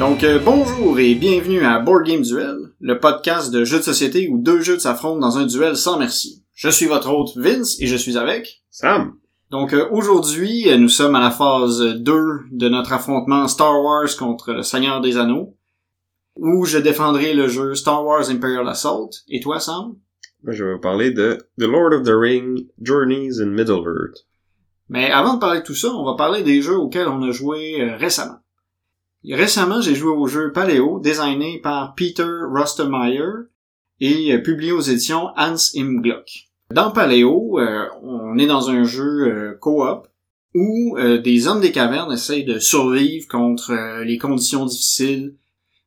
Donc euh, bonjour et bienvenue à Board Game Duel, le podcast de jeux de société où deux jeux s'affrontent dans un duel sans merci. Je suis votre hôte Vince et je suis avec Sam. Donc euh, aujourd'hui, euh, nous sommes à la phase 2 de notre affrontement Star Wars contre le Seigneur des Anneaux, où je défendrai le jeu Star Wars Imperial Assault. Et toi, Sam? Moi, je vais vous parler de The Lord of the Ring, Journeys in Middle-earth. Mais avant de parler de tout ça, on va parler des jeux auxquels on a joué euh, récemment. Récemment, j'ai joué au jeu Paléo, designé par Peter Rustemeyer et euh, publié aux éditions Hans Im Gluck. Dans Paléo, euh, on est dans un jeu euh, coop où des hommes des cavernes essayent de survivre contre les conditions difficiles.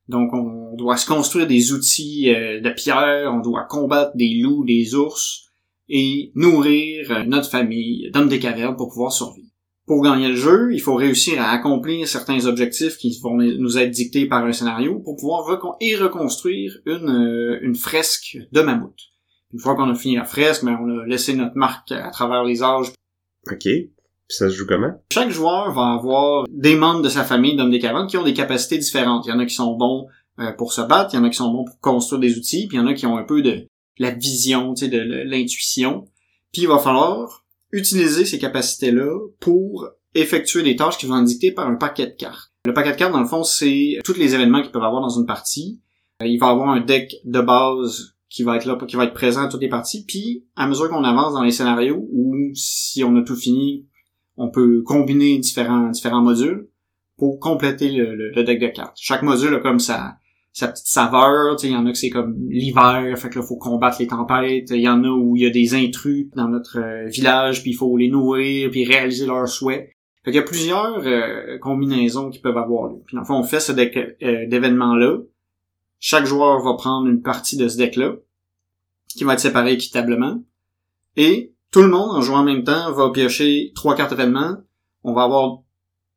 Donc, on doit se construire des outils de pierre, on doit combattre des loups, des ours et nourrir notre famille d'hommes des cavernes pour pouvoir survivre. Pour gagner le jeu, il faut réussir à accomplir certains objectifs qui vont nous être dictés par un scénario pour pouvoir recon et reconstruire une, euh, une fresque de mammouth. Une fois qu'on a fini la fresque, ben, on a laissé notre marque à travers les âges. OK. Puis ça se joue comment? Chaque joueur va avoir des membres de sa famille d'hommes des cavernes qui ont des capacités différentes. Il y en a qui sont bons euh, pour se battre, il y en a qui sont bons pour construire des outils, puis il y en a qui ont un peu de la vision, tu sais, de l'intuition. Puis il va falloir utiliser ces capacités-là pour effectuer des tâches qui vont être par un paquet de cartes. Le paquet de cartes, dans le fond, c'est tous les événements qu'ils peuvent avoir dans une partie. Euh, Il va avoir un deck de base qui va être là, qui va être présent à toutes les parties. Puis, à mesure qu'on avance dans les scénarios, ou si on a tout fini, on peut combiner différents, modules pour compléter le deck de cartes. Chaque module a comme sa, sa petite saveur, il y en a que c'est comme l'hiver, fait que là, faut combattre les tempêtes. Il y en a où il y a des intrus dans notre euh, village, puis il faut les nourrir, puis réaliser leurs souhaits. Fait qu'il y a plusieurs euh, combinaisons qui peuvent avoir lieu. Puis dans le fond, on fait ce deck euh, d'événements-là. Chaque joueur va prendre une partie de ce deck-là, qui va être séparé équitablement. Et tout le monde, en jouant en même temps, va piocher trois cartes événements. On va avoir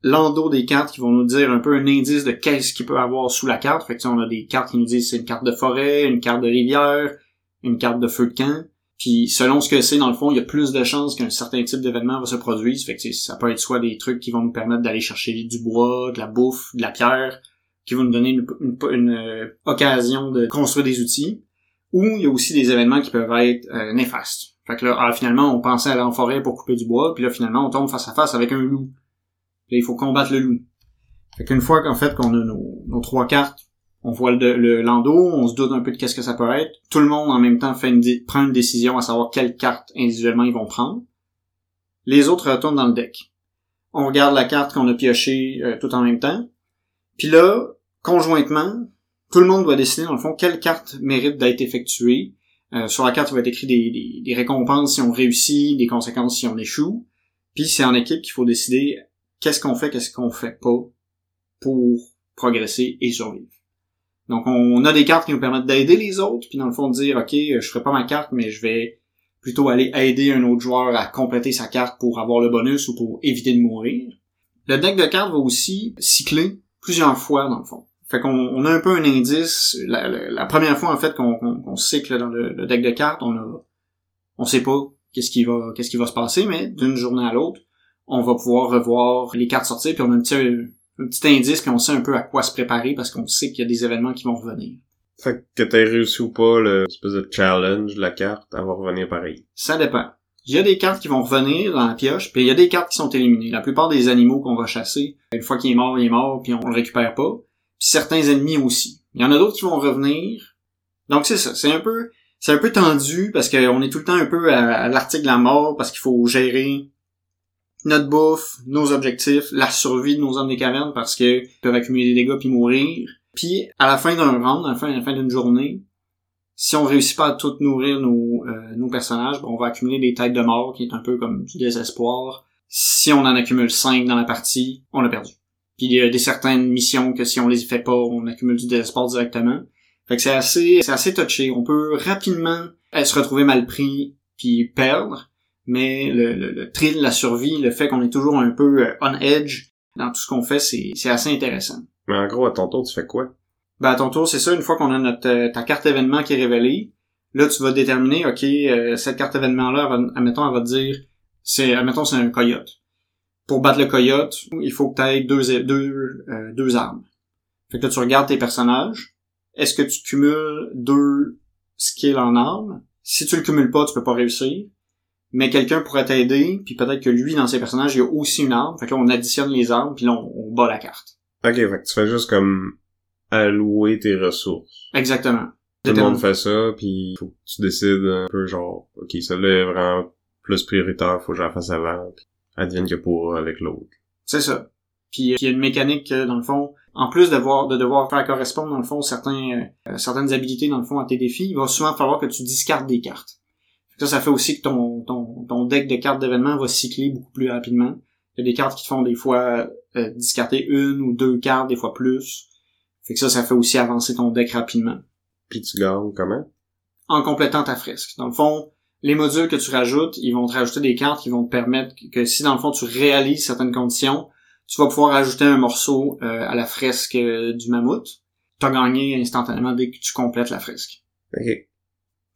l'endos des cartes qui vont nous dire un peu un indice de qu'est-ce qu'il peut avoir sous la carte. Fait que on a des cartes qui nous disent c'est une carte de forêt, une carte de rivière, une carte de feu de camp. Puis selon ce que c'est, dans le fond, il y a plus de chances qu'un certain type d'événement va se produire. Fait que ça peut être soit des trucs qui vont nous permettre d'aller chercher du bois, de la bouffe, de la pierre, qui vont nous donner une, euh, occasion de construire des outils. Ou il y a aussi des événements qui peuvent être euh, néfastes. Fait que là, ah, finalement, on pensait aller en forêt pour couper du bois, puis là, finalement, on tombe face à face avec un loup. Il faut combattre le loup. Fait qu'une fois qu'en fait qu'on a nos, trois cartes, on voit le, le on se doute un peu de qu'est-ce que ça peut être. Tout le monde en même temps fait une prend une décision à savoir quelle carte individuellement ils vont prendre. Les autres retournent dans le deck. On regarde la carte qu'on a piochée euh, tout en même temps. Puis là, conjointement, tout le monde doit décider dans le fond quelle carte mérite d'être effectuée. Euh, sur la carte, il va être écrit des, des- des récompenses si on réussit, des conséquences si on échoue. Puis c'est en équipe qu'il faut décider qu'est-ce qu'on fait, qu'est-ce qu'on fait pas pour progresser et survivre. Donc on a des cartes qui nous permettent d'aider les autres, puis dans le fond de dire ok, je ferai pas ma carte, mais je vais plutôt aller aider un autre joueur à compléter sa carte pour avoir le bonus ou pour éviter de mourir. Le deck de cartes va aussi cycler plusieurs fois dans le fond. Fait qu'on on a un peu un indice. La, première fois en fait qu'on cycle dans le, le deck de cartes, on a on sait pas qu'est-ce qui va qu'est-ce qui va se passer, mais d'une journée à l'autre, on va pouvoir revoir les cartes sortir, puis on a un petit, un petit indice, puis on sait un peu à quoi se préparer parce qu'on sait qu'il y a des événements qui vont revenir. Fait que t'aies réussi ou pas le espèce de challenge de la carte, elle va revenir pareil. Ça dépend. Il y a des cartes qui vont revenir dans la pioche, puis il y a des cartes qui sont éliminées. La plupart des animaux qu'on va chasser, une fois qu'il est mort, il est mort, puis on le récupère pas. Puis certains ennemis aussi. Il y en a d'autres qui vont revenir. Donc c'est ça. C'est un peu, c'est un peu tendu parce qu'on est tout le temps un peu à, à l'article de la mort parce qu'il faut gérer notre bouffe, nos objectifs, la survie de nos hommes des cavernes parce que ils peuvent accumuler des dégâts puis mourir. Puis à la fin d'un round, à la fin, la fin d'une journée, si on réussit pas à tout nourrir nos, euh, nos personnages, ben, on va accumuler des têtes de mort, qui est un peu comme du désespoir. Si on en accumule 5 dans la partie, on a perdu. Puis il y a des certaines missions que si on les fait pas, on accumule du désespoir directement. Fait que c'est assez, c'est assez touché. On peut rapidement se retrouver mal pris puis perdre, mais le, le, le thrill, la survie, le fait qu'on est toujours un peu euh, on edge dans tout ce qu'on fait, c'est, c'est assez intéressant. Mais en gros, à ton tour, tu fais quoi? Ben, à ton tour, c'est ça, une fois qu'on a notre euh, ta carte événement qui est révélée, là, tu vas déterminer, OK, euh, cette carte événement-là, elle va- admettons, elle va te dire, c'est, admettons, c'est un coyote. Pour battre le coyote, il faut que tu aies deux, deux, euh, deux armes. Fait que là, tu regardes tes personnages. Est-ce que tu cumules deux skills en armes? Si tu le cumules pas, tu peux pas réussir. Mais quelqu'un pourrait t'aider, puis peut-être que lui, dans ses personnages, il y a aussi une arme. Fait que là, on additionne les armes, puis là, on, on bat la carte. Ok, fait que tu fais juste comme allouer tes ressources. Exactement. Tout le monde fait ça, puis faut que tu décides un peu genre, ok, celle-là est vraiment plus prioritaire, faut que je la fasse avant, puis advienne que pour avec l'autre. C'est ça. Puis euh, il y a une mécanique euh, dans le fond, en plus de devoir de devoir faire correspondre dans le fond certains euh, certaines habilités dans le fond à tes défis, il va souvent falloir que tu discardes des cartes. Ça, ça fait aussi que ton ton ton deck de cartes d'événements va cycler beaucoup plus rapidement. Il y a des cartes qui te font des fois euh, discarter une ou deux cartes, des fois plus. Fait que ça, ça fait aussi avancer ton deck rapidement Puis tu gagnes comment? en complétant ta fresque. Dans le fond, les modules que tu rajoutes, ils vont te rajouter des cartes qui vont te permettre que si dans le fond tu réalises certaines conditions, tu vas pouvoir ajouter un morceau euh, à la fresque euh, du mammouth. Tu as gagné instantanément dès que tu complètes la fresque. Ok.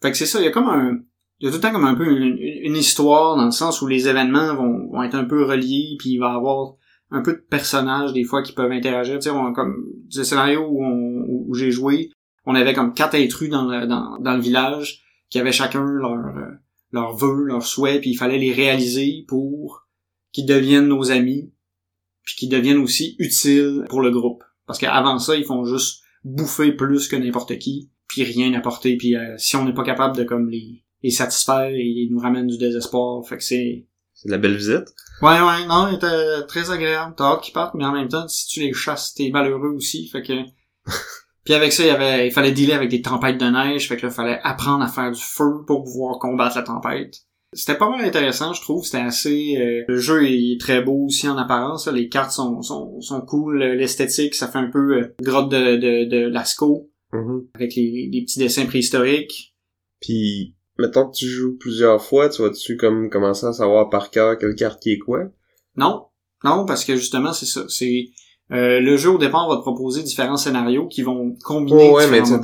Fait que c'est ça, il y a comme un il y a tout le temps comme un peu une, histoire dans le sens où les événements vont, vont être un peu reliés puis il va y avoir un peu de personnages des fois qui peuvent interagir. Tu sais, on- comme le scénario où, j'ai joué, on avait comme quatre intrus dans le, dans, dans le village qui avaient chacun leur leurs vœux, leurs souhaits, puis il fallait les réaliser pour qu'ils deviennent nos amis, puis qu'ils deviennent aussi utiles pour le groupe. Parce qu'avant ça, ils font juste bouffer plus que n'importe qui, puis rien apporter. Puis euh, si on n'est pas capable de comme les, les satisfaire, ils nous ramènent du désespoir. Fait que c'est C'est de la belle visite. Ouais, ouais, non, il était très agréable. T'as hâte qu'ils partent, mais en même temps, si tu les chasses, t'es malheureux aussi. Fait que. Puis avec ça, il y avait, il fallait dealer avec des tempêtes de neige. Fait que là, il fallait apprendre à faire du feu pour pouvoir combattre la tempête. C'était pas mal intéressant, je trouve. C'était assez. euh, le jeu est très beau aussi en apparence. là. Les cartes sont, sont, sont cool. L'esthétique, ça fait un peu euh, grotte de, de, de Lascaux Mhm. avec les, les petits dessins préhistoriques. Puis, mettons que tu joues plusieurs fois, tu vas-tu comme commencer à savoir par cœur quelle carte qui est quoi? Non, non, parce que justement, c'est ça. C'est euh, le jeu au départ va te proposer différents scénarios qui vont combiner. Oh, ouais, mais tu sais,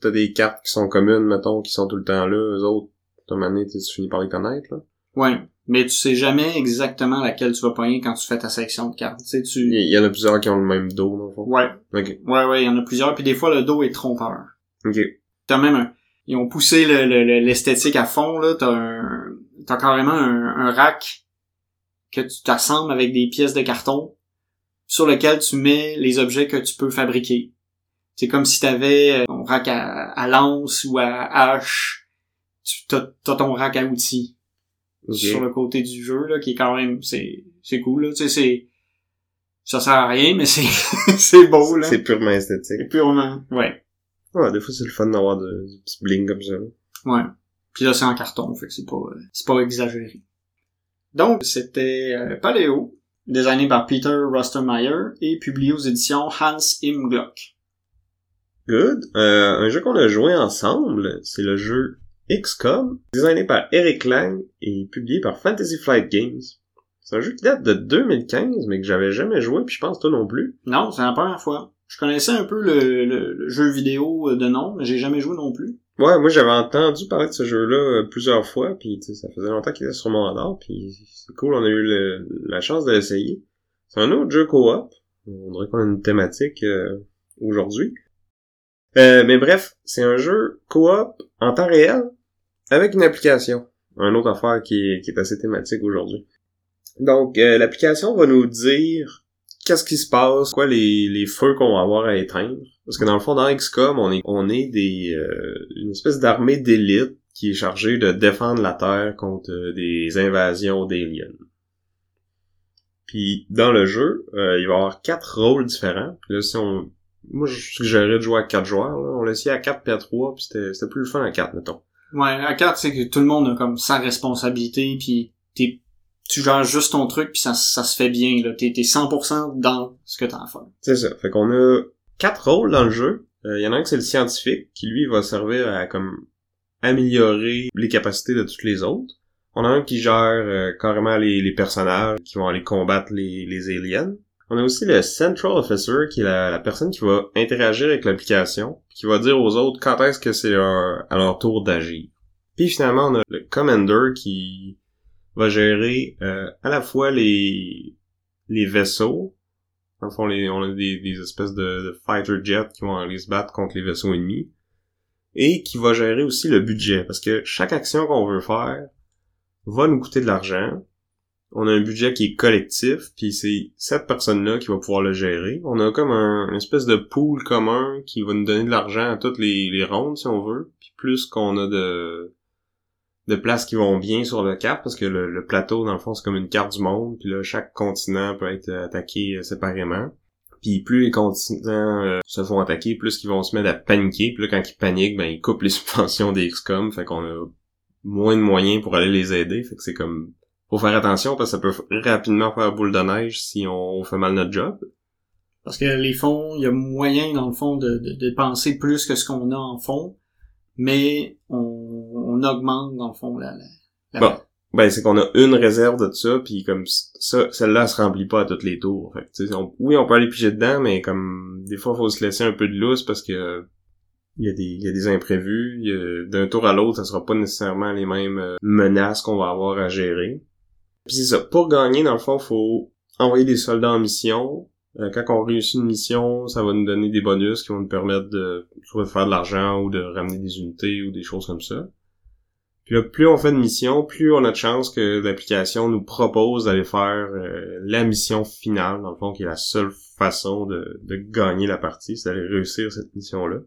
t'as, des cartes qui sont communes, mettons, qui sont tout le temps là, eux autres, donné, tu finis par les connaître, là. Ouais, mais tu sais jamais exactement laquelle tu vas pogner quand tu fais ta sélection de cartes. Tu. Il y en a plusieurs qui ont le même dos, dans le fond. Ouais, Ok. ouais, ouais, il y en a plusieurs. Puis des fois, le dos est trompeur. Ok. T'as même un. Ils ont poussé le- le- le- l'esthétique à fond là. T'as un. Carrément un, un rack que tu t'assembles avec des pièces de carton sur lequel tu mets les objets que tu peux fabriquer. C'est comme si t'avais euh, ton rack à, à lance ou à hache. Tu t'as, ton rack à outils sur le côté du jeu là, qui est quand même c'est c'est cool là. Tu sais c'est ça sert à rien mais c'est c'est beau là. C'est purement esthétique. C'est purement ouais. Ouais, des fois, c'est le fun d'avoir de, du petit bling comme ça. Ouais. Puis là, c'est en carton, fait que c'est pas, c'est pas exagéré. Donc, c'était euh, Paléo, designé par Peter Rustermeyer et publié aux éditions Hans Im Glock. Good. Euh, un jeu qu'on a joué ensemble, c'est le jeu XCOM, designé par Eric Lang et publié par Fantasy Flight Games. C'est un jeu qui date de 2015, mais que j'avais jamais joué, puis je pense toi non plus. Non, c'est la première fois. Je connaissais un peu le, jeu vidéo euh, de nom, mais j'ai jamais joué non plus. Ouais, moi j'avais entendu parler de ce jeu-là euh, plusieurs fois, puis ça faisait longtemps qu'il était sur mon radar, puis c'est cool, on a eu la chance de l'essayer. C'est un autre jeu coop. On dirait qu'on a une thématique euh, aujourd'hui. Mais bref, c'est un jeu coop en temps réel avec une application. Un autre affaire qui est, qui est assez thématique aujourd'hui. Donc, euh, l'application va nous dire qu'est-ce qui se passe, quoi les, les feux qu'on va avoir à éteindre? Parce que dans le fond, dans XCOM, on est, on est des, euh, une espèce d'armée d'élite qui est chargée de défendre la Terre contre des invasions d'aliens. Puis dans le jeu, euh, il va y avoir quatre rôles différents. Puis là, si on... Moi, je suggérerais de jouer à quatre joueurs. Là. On l'a essayé à 4 puis à 3, puis c'était plus le fun à 4, mettons. Ouais, à 4, c'est que tout le monde a comme sa responsabilité, puis t'es, tu gères juste ton truc, puis ça, ça se fait bien, là. T'es, t'es 100% dans ce que t'as à faire. C'est ça. Fait qu'on a quatre rôles dans le jeu. Euh, Il y en a un qui c'est le scientifique, qui lui va servir à comme améliorer les capacités de toutes les autres. On a un qui gère euh, carrément les, les, personnages qui vont aller combattre les, les aliens. On a aussi le Central Officer, qui est la, personne qui va interagir avec l'application, qui va dire aux autres quand est-ce que c'est à leur tour d'agir. Puis finalement, on a le Commander qui va gérer euh, à la fois les, les vaisseaux, dans le fond, on a des, des espèces de, de, fighter jets qui vont aller se battre contre les vaisseaux ennemis, et qui va gérer aussi le budget, parce que chaque action qu'on veut faire va nous coûter de l'argent, on a un budget qui est collectif, puis c'est cette personne-là qui va pouvoir le gérer. On a comme un une espèce de pool commun qui va nous donner de l'argent à toutes les, les rondes, si on veut. Puis plus qu'on a de de places qui vont bien sur le cap, parce que le, plateau, dans le fond, c'est comme une carte du monde, puis là, chaque continent peut être attaqué euh, séparément. Puis plus les continents euh, se font attaquer, plus qu'ils vont se mettre à paniquer. Puis là, quand ils paniquent, ben ils coupent les subventions des XCOM, fait qu'on a moins de moyens pour aller les aider. Fait que c'est comme faut faire attention parce que ça peut rapidement faire boule de neige si on fait mal notre job. Parce que les fonds, il y a moyen dans le fond de, de, dépenser plus que ce qu'on a en fonds, mais on, augmente dans le fond la, la, bon. Ben, c'est qu'on a une réserve de ça, puis comme ça, celle-là se remplit pas à tous les tours. Fait oui, on peut aller piger dedans, mais comme des fois, il faut se laisser un peu de lousse parce que il y a des, il y a des imprévus. D'un tour à l'autre, ça sera pas nécessairement les mêmes euh, menaces qu'on va avoir à gérer. Puis c'est ça. Pour gagner, dans le fond, faut envoyer des soldats en mission. Euh, quand on réussit une mission, ça va nous donner des bonus qui vont nous permettre de soit de faire de l'argent ou de ramener des unités ou des choses comme ça. Puis là, plus on fait de missions, plus on a de chance que l'application nous propose d'aller faire euh, la mission finale, dans le fond, qui est la seule façon de, de gagner la partie, c'est d'aller réussir cette mission-là.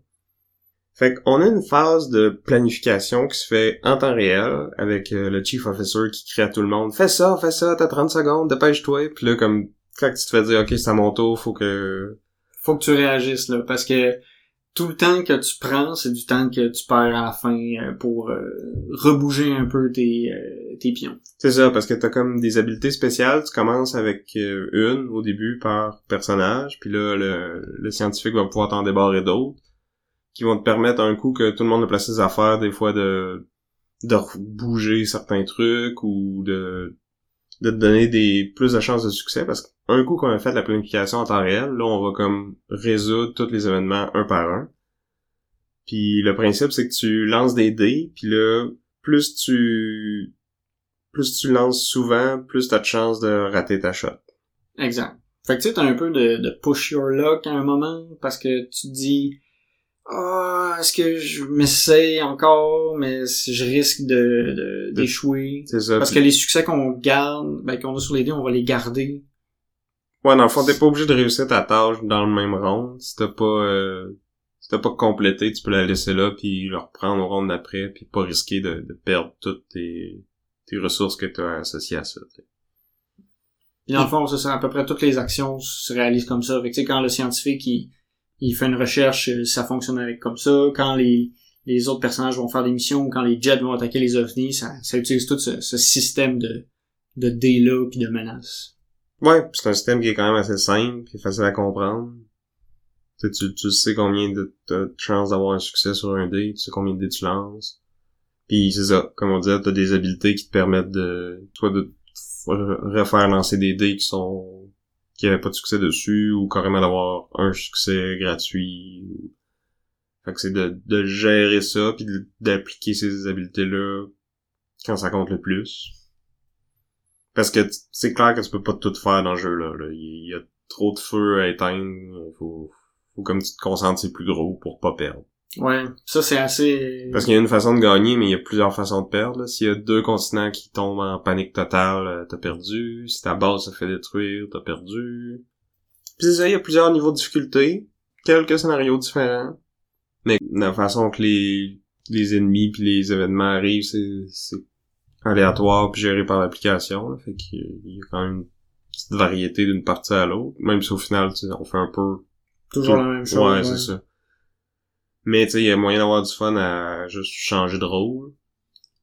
Fait qu'on a une phase de planification qui se fait en temps réel avec euh, le chief officer qui crie à tout le monde Fais ça, fais ça, t'as 30 secondes, dépêche-toi. Puis là, comme quand tu te fais dire Ok, c'est à mon tour, faut que. Faut que tu réagisses là, parce que tout le temps que tu prends, c'est du temps que tu perds à la fin euh, pour euh, rebouger un peu tes, tes pions. C'est ça, parce que t'as comme des habiletés spéciales. Tu commences avec une au début par personnage, puis là, le, le scientifique va pouvoir t'en débarrer d'autres qui vont te permettre un coup que tout le monde a placé ses affaires, des fois de de bouger certains trucs ou de de te donner des plus de chances de succès parce qu'un coup qu'on a fait la planification en temps réel, là on va comme résoudre tous les événements un par un. Puis le principe c'est que tu lances des dés, puis là plus tu plus tu lances souvent, plus t'as de chances de rater ta shot. Exact. Fait que tu sais, t'as un peu de, de push your luck à un moment parce que tu dis ah, est-ce que je m'essaye encore, mais je risque de, d'échouer? C'est ça. Parce que les succès qu'on garde, ben, qu'on a sur les dés, on va les garder. Ouais, dans le fond, t'es pas obligé de réussir ta tâche dans le même round. Si t'as pas, euh, si t'as pas complété, tu peux la laisser là, puis le reprendre au round d'après, puis pas risquer de, perdre toutes tes, tes ressources que t'as associées à ça. Puis dans le fond, ça, à peu près toutes les actions se réalisent comme ça. Fait que, tu sais, quand le scientifique, il, il fait une recherche, euh, ça fonctionne avec comme ça. Quand les, les autres personnages vont faire des missions, quand les jets vont attaquer les ovnis, ça, utilise tout ce, système de, de dés-là puis de menaces. Ouais, c'est un système qui est quand même assez simple et facile à comprendre. Tu, tu, tu sais combien de, chances d'avoir un succès sur un dé, tu sais combien de dés tu lances. Puis c'est ça, comme on disait, t'as des habiletés qui te permettent de soit de refaire lancer des dés qui sont qu'il n'y avait pas de succès dessus ou carrément d'avoir un succès gratuit. C'est de, de gérer ça puis d'appliquer ces habiletés-là quand ça compte le plus. Parce que c'est clair que tu peux pas tout faire dans le jeu-là. Il y a trop de feu à éteindre. Faut, faut comme tu te concentres plus gros pour pas perdre. Ouais, ça c'est assez... Parce qu'il y a une façon de gagner, mais il y a plusieurs façons de perdre. S'il y a deux continents qui tombent en panique totale, euh, t'as perdu. Si ta base se fait détruire, t'as perdu. Puis c'est ça, il y a plusieurs niveaux de difficulté, quelques scénarios différents. Mais la façon que les, les ennemis puis les événements arrivent, c'est, aléatoire puis géré par l'application. Fait qu'il y a quand même une petite variété d'une partie à l'autre. Même si au final, on fait un peu... Toujours la même chose. Ouais, c'est ça. Mais tu sais, il y a moyen d'avoir du fun à juste changer de rôle.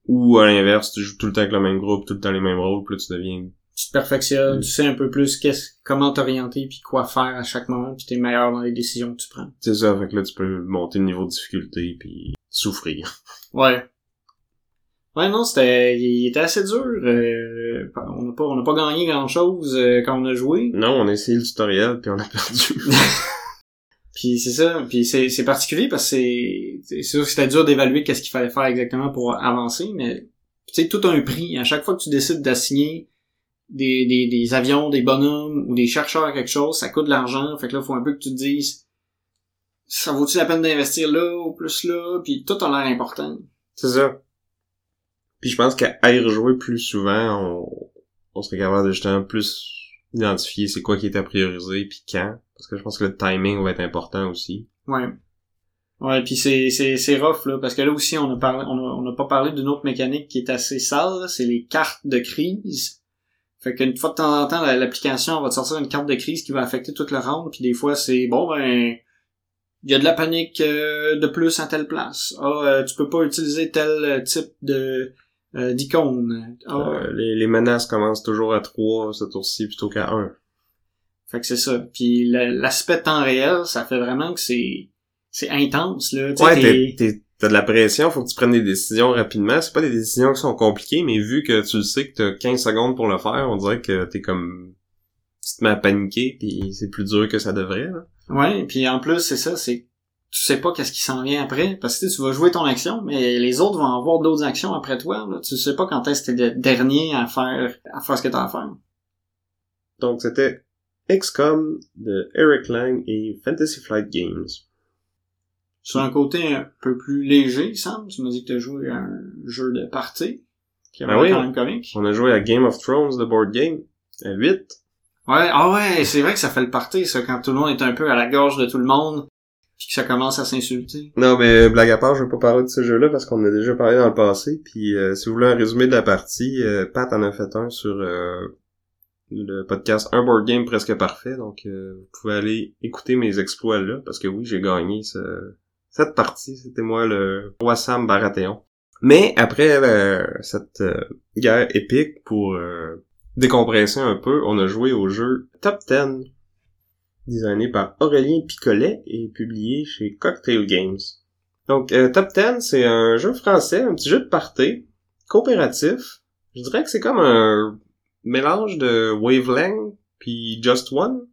Ou à l'inverse, tu joues tout le temps avec le même groupe, tout le temps les mêmes rôles, puis là, tu deviens... Tu te perfectionnes, tu sais un peu plus qu'est-ce, comment t'orienter, puis quoi faire à chaque moment, puis t'es meilleur dans les décisions que tu prends. C'est ça, fait que là, tu peux monter le niveau de difficulté, puis souffrir. Ouais. Ouais, non, c'était, il était assez dur. euh, on n'a pas, on n'a pas gagné grand chose quand on a joué. Non, on a essayé le tutoriel puis on a perdu. puis c'est ça. Puis c'est, c'est particulier parce que c'est, c'est sûr que c'était dur d'évaluer qu'est-ce qu'il fallait faire exactement pour avancer, mais tu tout a un prix. À chaque fois que tu décides d'assigner des, des, des avions, des bonhommes ou des chercheurs à quelque chose, ça coûte de l'argent. Fait que là, faut un peu que tu te dises, ça vaut-il la peine d'investir là ou plus là? Puis tout a l'air important. C'est ça. Puis je pense qu'à y rejouer plus souvent, on, on serait capable de justement plus identifier c'est quoi qui est à prioriser puis quand. Parce que je pense que le timing va être important aussi. Ouais. Ouais, puis c'est c'est c'est rough là parce que là aussi on a parlé on a, on a pas parlé d'une autre mécanique qui est assez sale, c'est les cartes de crise. Fait qu'une fois de temps en temps l'application va te sortir une carte de crise qui va affecter toute le round puis des fois c'est bon ben il y a de la panique euh, de plus à telle place. Ah euh, tu peux pas utiliser tel type de euh, d'icône. Ah, les, les menaces commencent toujours à 3 ce tour-ci plutôt qu'à 1. Fait que c'est ça. Puis l'aspect temps réel, ça fait vraiment que c'est c'est intense là. ouais, t'as de la pression, faut que tu prennes des décisions rapidement. C'est pas des décisions qui sont compliquées, mais vu que tu le sais que t'as 15 secondes pour le faire, on dirait que t'es comme tu te mets à paniquer puis c'est plus dur que ça devrait. Là. Ouais, puis en plus c'est ça, c'est tu sais pas qu'est-ce qui s'en vient après parce que tu vas jouer ton action, mais les autres vont avoir d'autres actions après toi. Là. Tu sais pas quand est-ce que t'es le dernier à faire à faire ce que t'as à faire. Donc c'était XCOM de Eric Lang et Fantasy Flight Games. Sur un côté un peu plus léger, Sam, tu m'as dit que tu as joué à un jeu de partie qui ben oui, quand même comique. On a joué à Game of Thrones, the board game, à 8. Ouais, ah ouais, c'est vrai que ça fait le party, ça, quand tout le monde est un peu à la gorge de tout le monde, puis que ça commence à s'insulter. Non, mais blague à part, je vais pas parler de ce jeu-là parce qu'on a déjà parlé dans le passé, puis euh, si vous voulez un résumé de la partie, euh, Pat en a fait un sur euh, le podcast Un Board Game presque parfait, donc vous pouvez aller écouter mes exploits là, parce que oui, j'ai gagné ce cette partie, c'était moi le roi Sam Baratheon. Mais après euh, cette euh, guerre épique, pour euh, décompresser un peu, on a joué au jeu Top 10, designé par Aurélien Picolet et publié chez Cocktail Games. Donc Top 10, c'est un jeu français, un petit jeu de party, coopératif. Je dirais que c'est comme un mélange de Wavelength puis Just One.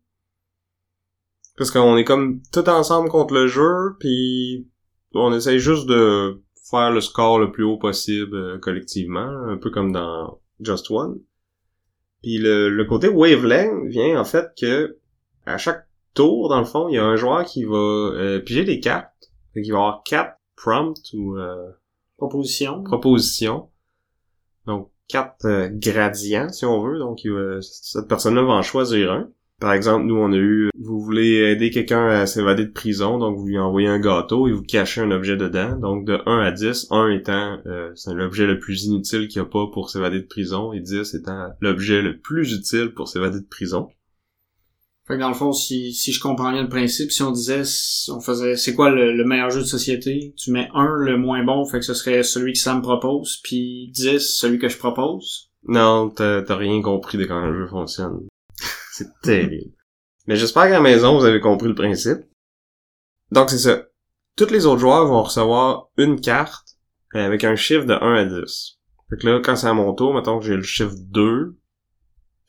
Parce qu'on est comme tout ensemble contre le jeu, puis on essaye juste de faire le score le plus haut possible euh, collectivement, un peu comme dans Just One. Puis le, côté wavelength vient en fait que à chaque tour, dans le fond, il y a un joueur qui va euh, piger des cartes. Fait qu'il va avoir quatre prompts ou euh, propositions. Propositions. Donc quatre euh, gradients, si on veut. Donc cette personne-là va en choisir un. Par exemple, nous, on a eu, vous voulez aider quelqu'un à s'évader de prison, donc vous lui envoyez un gâteau et vous cachez un objet dedans. Donc de 1 à 10, 1 étant euh, c'est l'objet le plus inutile qu'il n'y a pas pour s'évader de prison et 10 étant l'objet le plus utile pour s'évader de prison. Fait que dans le fond, si, si je comprends bien le principe, si on disait, on faisait, c'est quoi le, meilleur jeu de société, tu mets 1, le moins bon, fait que ce serait celui que Sam propose, puis 10, celui que je propose? Non, t'as rien compris de comment le jeu fonctionne. C'est terrible. Mais j'espère qu'à la maison, vous avez compris le principe. Donc c'est ça. Tous les autres joueurs vont recevoir une carte avec un chiffre de 1 à 10. Fait que là, quand c'est à mon tour, mettons que j'ai le chiffre 2,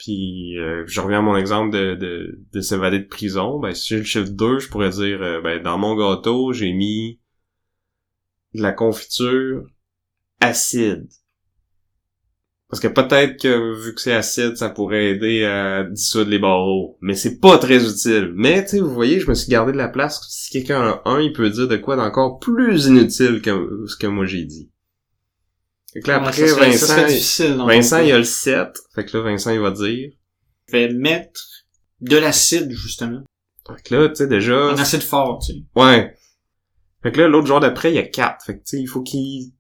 puis euh, je reviens à mon exemple de, de, de s'évader de prison, ben si j'ai le chiffre 2, je pourrais dire, euh, ben dans mon gâteau, j'ai mis de la confiture acide. Parce que peut-être que vu que c'est acide, ça pourrait aider à dissoudre les barreaux. Mais c'est pas très utile. Mais tu sais, vous voyez, je me suis gardé de la place. Si quelqu'un a un, il peut dire de quoi d'encore plus inutile que ce que moi j'ai dit. Fait que là, après, Vincent, Vincent, il a le 7. Fait que là, Vincent, il va dire... Fait mettre de l'acide, justement. Fait que là, tu sais, déjà... Un acide fort, tu sais. Ouais. Fait que là, l'autre jour d'après, il y a 4. Fait que tu sais, il faut qu'il...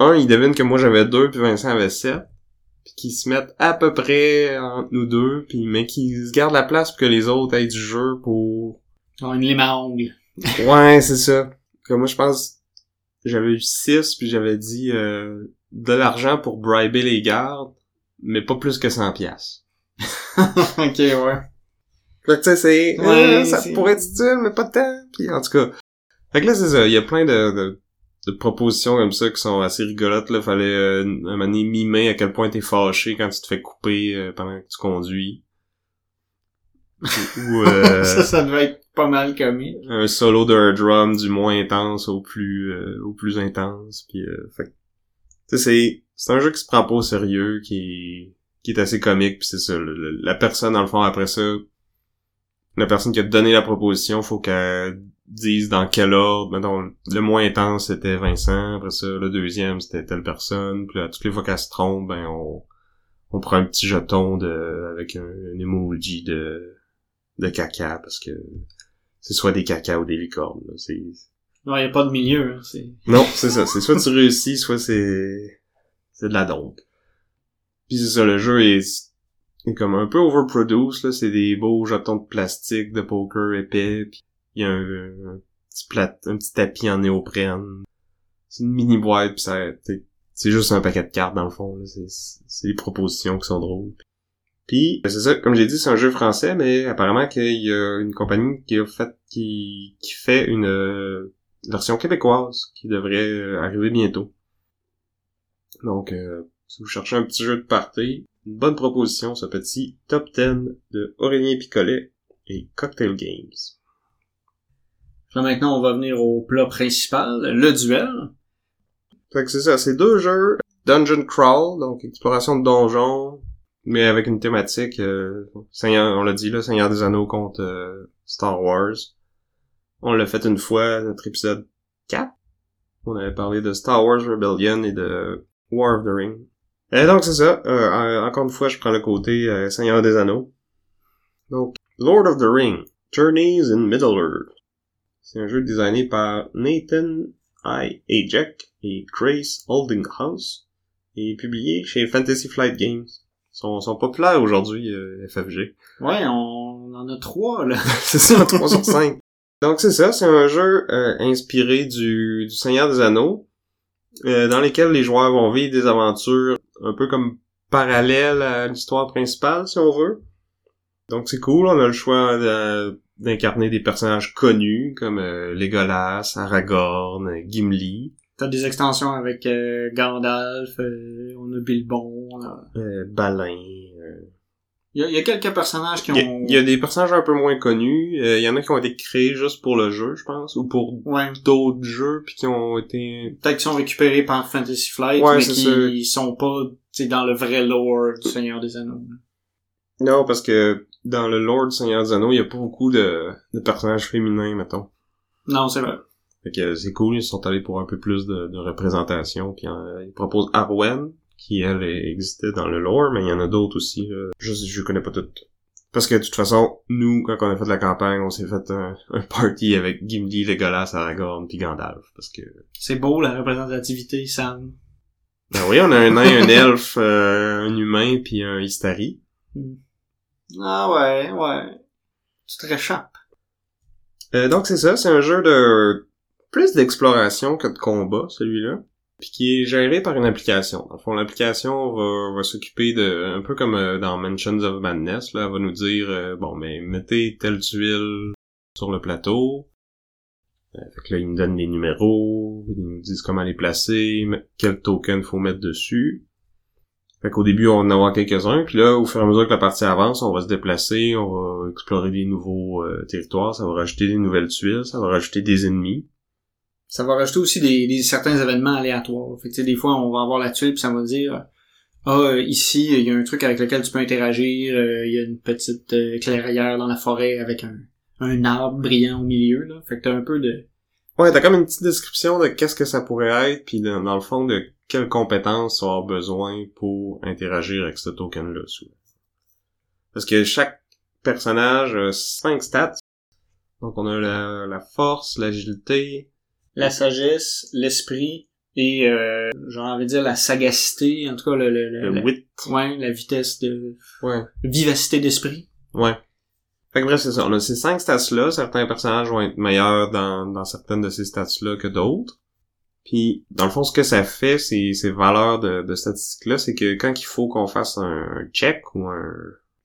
Un, il devine que moi j'avais 2 puis Vincent avait 7 puis qu'ils se mettent à peu près entre nous deux, puis mais qu'ils se gardent la place pour que les autres aient du jeu pour... Oh, une lime à ouais, c'est ça. Comme moi, je pense, j'avais eu 6, puis j'avais dit euh, de l'argent pour briber les gardes, mais pas plus que 100 pièces. ok, ouais. Fait que tu sais, c'est... Euh, ça pourrait être utile, mais pas tant. Puis en tout cas... Fait que là, c'est ça. Il y a plein de, de de propositions comme ça qui sont assez rigolotes. Là, fallait euh, un moment donné mimer à quel point t'es fâché quand tu te fais couper euh, pendant que tu conduis. Ou euh, ça, ça devait être pas mal comique. un solo d'un drum du moins intense au plus euh, au plus intense. Puis, euh, fait que, tu sais, c'est c'est un jeu qui se prend pas au sérieux, qui qui est assez comique. Puis c'est ça, le- la personne dans le fond après ça, la personne qui a donné la proposition, faut qu'elle dise dans quel ordre. Mettons, le moins intense c'était Vincent, après ça le deuxième c'était telle personne. Puis là, toutes les fois qu'elle se trompe, ben on on prend un petit jeton de avec un, un emoji de de caca parce que c'est soit des caca ou des licornes. là. C'est Ouais, y a pas de milieu, hein, c'est... non, c'est ça. C'est soit tu réussis, soit c'est c'est de la dompe. Puis c'est ça, le jeu est, est comme un peu overproduced là. C'est des beaux jetons de plastique de poker épais. Puis il y a un, un petit plat, un petit tapis en néoprène. C'est une mini boîte puis ça, c'est juste un paquet de cartes dans le fond. là. C'est c'est des propositions qui sont drôles. Puis ben, c'est ça, comme j'ai dit, c'est un jeu français, mais apparemment qu'il y a une compagnie qui a fait qui qui fait une version québécoise qui devrait euh, arriver bientôt. Donc, euh, si vous cherchez un petit jeu de party, une bonne proposition, ce petit top 10 de Aurélien Picolet et Cocktail Games. Là, maintenant, on va venir au plat principal, le duel. Fait que c'est ça, c'est deux jeux Dungeon Crawl, donc exploration de donjons, mais avec une thématique, euh, Seigneur, on l'a dit là, Seigneur des Anneaux contre euh, Star Wars. On l'a fait une fois, notre épisode 4. On avait parlé de Star Wars Rebellion et de War of the Ring. Et donc c'est ça, euh, en- encore une fois, je prends le côté euh, Seigneur des Anneaux. Donc, Lord of the Ring, Journeys in Middle-earth. C'est un jeu designé par Nathan I. Ajak et Grace Holdinghouse et publié chez Fantasy Flight Games. Ils sont, sont populaires aujourd'hui, euh, FFG. Ouais, on en a trois, là. c'est ça, 3 sur 5. Donc c'est ça, c'est un jeu euh, inspiré du, du Seigneur des Anneaux, euh, dans lesquels les joueurs vont vivre des aventures un peu comme parallèles à l'histoire principale, si on veut. Donc c'est cool, on a le choix d'incarner des personnages connus comme euh, Legolas, Aragorn, Gimli, T'as des extensions avec euh, Gandalf, euh, on a Bilbon, on a... euh, Balin. Il y, a, il y a quelques personnages qui Il y, a, ont... il y a des personnages un peu moins connus. euh, Il y en a qui ont été créés juste pour le jeu, je pense, ou pour Ouais, d'autres jeux, puis qui ont été peut-être qu'ils sont récupérés par Fantasy Flight, Ouais, mais qui sont pas dans le vrai lore du Seigneur des Anneaux. Non, parce que dans le Lord du Seigneur des Anneaux, il y a pas beaucoup de, de personnages féminins, mettons. Non, c'est vrai. Fait que c'est cool, ils sont allés pour un peu plus de, de représentation, puis euh, ils proposent Arwen, qui elle existait dans le lore, mais il y en a d'autres aussi. là. Je je connais pas toutes. Parce que de toute façon, nous, quand on a fait la campagne, on s'est fait un, un party avec Gimli, Legolas, Aragorn, puis Gandalf, parce que C'est beau, la représentativité, Sam. ben oui, on a un nain, un elfe, euh, un humain, puis un Istari. Ah ouais, ouais. Tu te réchappes. Euh, donc c'est ça, c'est un jeu de plus d'exploration que de combat, celui-là. Puis qui est géré par une application. Dans fond, l'application va, va s'occuper de, un peu comme euh, dans Mansions of Madness, là, elle va nous dire, euh, bon, mais mettez telle tuile sur le plateau. Euh, fait que là, ils nous donnent des numéros, ils nous disent comment les placer, quel token faut mettre dessus. Fait qu'au début, on va en avoir quelques-uns, puis là, au fur et à mesure que la partie avance, on va se déplacer, on va explorer des nouveaux territoires, ça va rajouter des nouvelles tuiles, ça va rajouter des ennemis. Ça va rajouter aussi des, des certains événements aléatoires. Fait que, des fois, on va avoir la tuile, puis ça va dire Ah, euh, ici, il y a un truc avec lequel tu peux interagir, euh, il y a une petite euh, clairière dans la forêt avec un, un arbre brillant au milieu. Là. Fait que t'as un peu de. Ouais, t'as comme une petite description de qu'est-ce que ça pourrait être, puis dans, le fond, de quelles compétences tu avoir besoin pour interagir avec ce token-là. Parce que chaque personnage a cinq stats. Donc on a la force, l'agilité, La sagesse, l'esprit et, euh, j'ai envie de dire, la sagacité, en tout cas, le, le, le- le la- wit. ouais, la vitesse de... Ouais. vivacité d'esprit. Ouais. Fait que bref, c'est ça. On a ces cinq stats-là. Certains personnages vont être meilleurs dans, dans certaines de ces stats-là que d'autres. Puis, dans le fond, ce que ça fait, ces, ces valeurs de, de statistiques-là, c'est que quand il faut qu'on fasse un check ou un,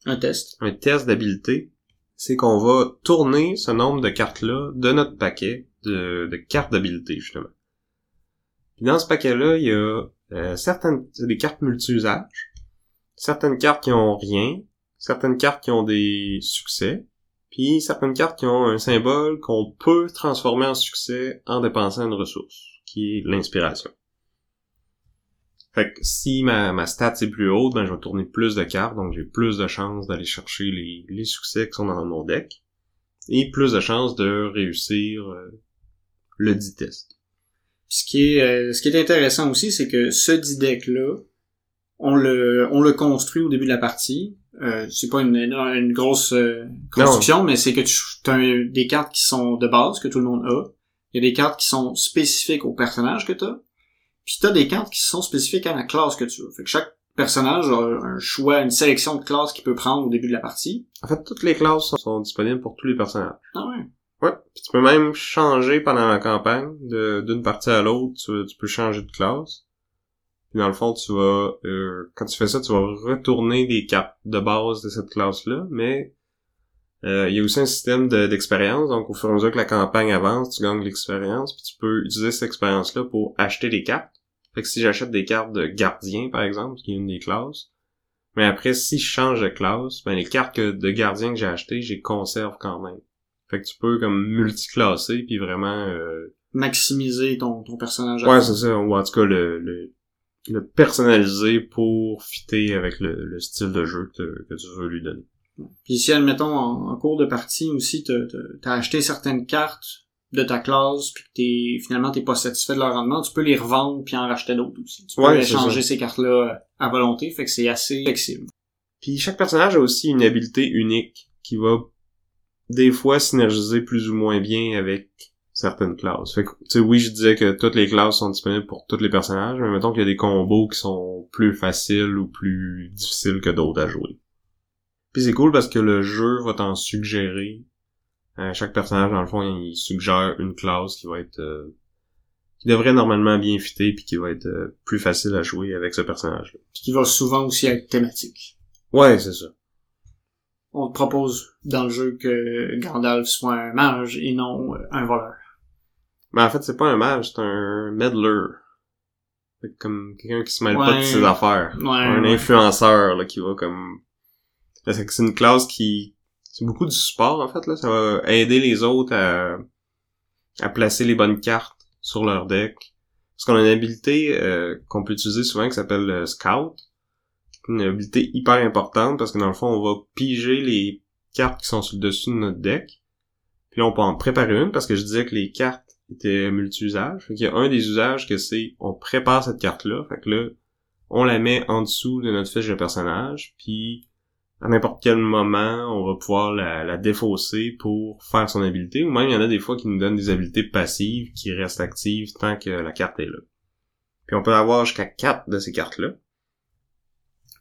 Un test. un test d'habileté, c'est qu'on va tourner ce nombre de cartes-là de notre paquet de, de cartes d'habileté, justement. Puis dans ce paquet-là, il y a euh, certaines des cartes multi-usages, certaines cartes qui ont rien, certaines cartes qui ont des succès, puis certaines cartes qui ont un symbole qu'on peut transformer en succès en dépensant une ressource, qui est l'inspiration. Fait que si ma, ma stat est plus haute, ben je vais tourner plus de cartes, donc j'ai plus de chances d'aller chercher les, les succès qui sont dans mon deck, et plus de chances de réussir euh, le dit test. Ce qui est, euh, ce qui est intéressant aussi, c'est que ce dit deck-là, on le, on le construit au début de la partie. Euh, c'est pas une, une grosse euh, construction, mais c'est que tu as des cartes qui sont de base, que tout le monde a. Il y a des cartes qui sont spécifiques au personnage que tu as. Puis t'as des cartes qui sont spécifiques à la classe que tu veux. Fait que chaque personnage a un choix, une sélection de classes qu'il peut prendre au début de la partie. En fait, toutes les classes sont disponibles pour tous les personnages. Ah ouais. Ouais. Puis tu peux même changer pendant la campagne de d'une partie à l'autre. Tu, tu peux changer de classe. Puis dans le fond, tu vas euh, quand tu fais ça, tu vas retourner des cartes de base de cette classe-là, mais euh, il y a aussi un système de- d'expérience, donc au fur et à mesure que la campagne avance, tu gagnes de l'expérience, puis tu peux utiliser cette expérience-là pour acheter des cartes. Fait que si j'achète des cartes de gardien, par exemple, qui est une des classes, mais après, si je change de classe, ben les cartes que- de gardien que j'ai achetées, j'ai conserve quand même. Fait que tu peux comme multiclasser, puis vraiment... euh, Maximiser ton, ton personnage. Ouais, c'est ça, ou en tout cas le, le, le personnaliser pour fitter avec le, le style de jeu que, que tu veux lui donner. Puis si, admettons, en, en cours de partie aussi, t'as acheté certaines cartes de ta classe, puis que t'es, finalement t'es pas satisfait de leur rendement, tu peux les revendre puis en racheter d'autres aussi. Tu peux Ouais, échanger ces cartes-là euh, à volonté, fait que c'est assez flexible. Puis chaque personnage a aussi une habilité unique qui va des fois synergiser plus ou moins bien avec certaines classes. Fait que, tu sais, oui, je disais que toutes les classes sont disponibles pour tous les personnages, mais mettons qu'il y a des combos qui sont plus faciles ou plus difficiles que d'autres à jouer. Puis c'est cool parce que le jeu va t'en suggérer. Euh, chaque personnage, dans le fond, il suggère une classe qui va être... euh, qui devrait normalement bien fitter puis qui va être euh, plus facile à jouer avec ce personnage-là. Puis qui va souvent aussi être thématique. Ouais, c'est ça. On te propose dans le jeu que Gandalf soit un mage et non euh, un voleur. Mais en fait, c'est pas un mage, c'est un meddler. Fait que comme quelqu'un qui se mêle pas de ses affaires. Ouais, un ouais. influenceur, là, qui va comme... C'est une classe qui... C'est beaucoup du support, en fait, là. Ça va aider les autres à, à placer les bonnes cartes sur leur deck. Parce qu'on a une habilité euh, qu'on peut utiliser souvent qui s'appelle le Scout. Une habilité hyper importante parce que dans le fond, on va piger les cartes qui sont sur le dessus de notre deck. Puis là, on peut en préparer une parce que je disais que les cartes étaient multi-usages. Fait qu'il y a un des usages que c'est on prépare cette carte-là. Fait que là, on la met en dessous de notre fiche de personnage. Puis à n'importe quel moment, on va pouvoir la, la défausser pour faire son habilité. Ou même, il y en a des fois qui nous donnent des habilités passives qui restent actives tant que la carte est là. Puis on peut avoir jusqu'à quatre de ces cartes-là.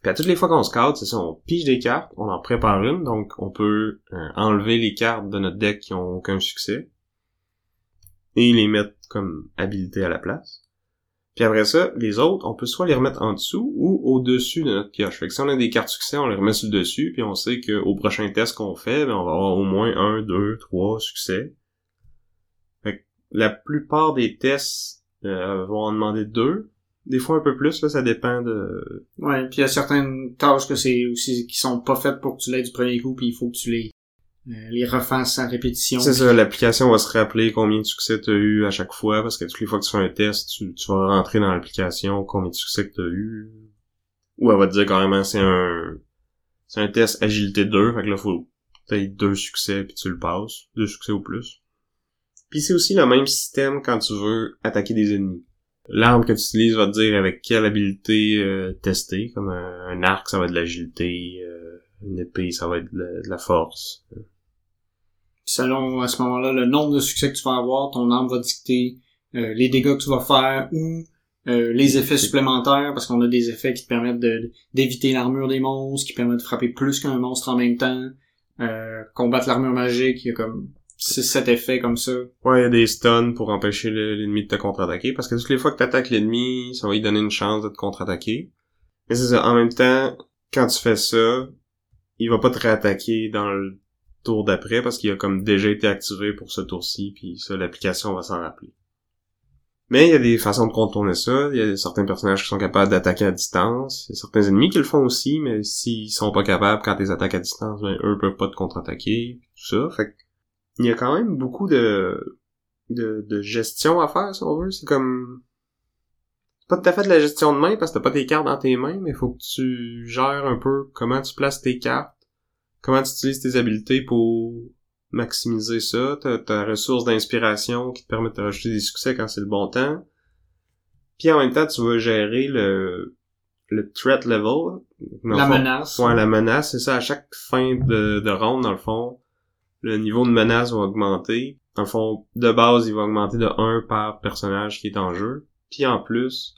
Puis à toutes les fois qu'on scout, c'est ça, on pige des cartes, on en prépare une, donc on peut euh, enlever les cartes de notre deck qui ont aucun succès et les mettre comme habilité à la place. Puis après ça, les autres, on peut soit les remettre en dessous ou au-dessus de notre pioche. Fait que si on a des cartes succès, on les remet sur le dessus, puis on sait qu'au prochain test qu'on fait, ben, on va avoir au moins un, deux, trois succès. Fait que la plupart des tests euh, vont en demander deux. Des fois un peu plus, là, ça dépend de... Ouais, puis il y a certaines tâches que c'est aussi qui sont pas faites pour que tu l'aies du premier coup, puis il faut que tu les les refasses en répétition. C'est ça, l'application va se rappeler combien de succès tu as eu à chaque fois, parce que toutes les fois que tu fais un test, tu, tu vas rentrer dans l'application combien de succès que tu as eu. Ou elle va te dire carrément c'est un c'est un test agilité 2, fait que là faut peut-être deux succès puis tu le passes, deux succès ou plus. Puis c'est aussi le même système quand tu veux attaquer des ennemis. L'arme que tu utilises va te dire avec quelle habilité euh, tester, comme un, un arc ça va être de l'agilité, euh, une épée ça va être de la force. Selon à ce moment-là le nombre de succès que tu vas avoir, ton arme va dicter euh, les dégâts que tu vas faire ou euh, les effets supplémentaires parce qu'on a des effets qui te permettent de d'éviter l'armure des monstres, qui permettent de frapper plus qu'un monstre en même temps, euh, combattre l'armure magique, il y a comme 6-7 effets comme ça. Ouais, il y a des stuns pour empêcher le- l'ennemi de te contre-attaquer, parce que toutes les fois que t'attaques l'ennemi, ça va lui donner une chance de te contre-attaquer. Mais c'est ça, en même temps, quand tu fais ça, il va pas te réattaquer dans le tour d'après, parce qu'il a comme déjà été activé pour ce tour-ci, puis ça, l'application va s'en rappeler. Mais il y a des façons de contourner ça. Il y a certains personnages qui sont capables d'attaquer à distance. Il y a certains ennemis qui le font aussi, mais s'ils sont pas capables quand ils attaquent à distance, ben, eux peuvent pas te contre-attaquer. Tout ça. Fait il y a quand même beaucoup de, de, de gestion à faire, si on veut. C'est comme... C'est pas tout à fait de la gestion de main parce que t'as pas tes cartes dans tes mains, mais faut que tu gères un peu comment tu places tes cartes, comment tu utilises tes habiletés pour maximiser ça? T'as ta ressource d'inspiration qui te permet de rajouter des succès quand c'est le bon temps. Puis en même temps, tu vas gérer le, le threat level. la menace. Ouais, la menace, c'est ça. À chaque fin de, de ronde, dans le fond, le niveau de menace va augmenter. Dans le fond, de base, il va augmenter de 1 par personnage qui est en jeu. Puis en plus,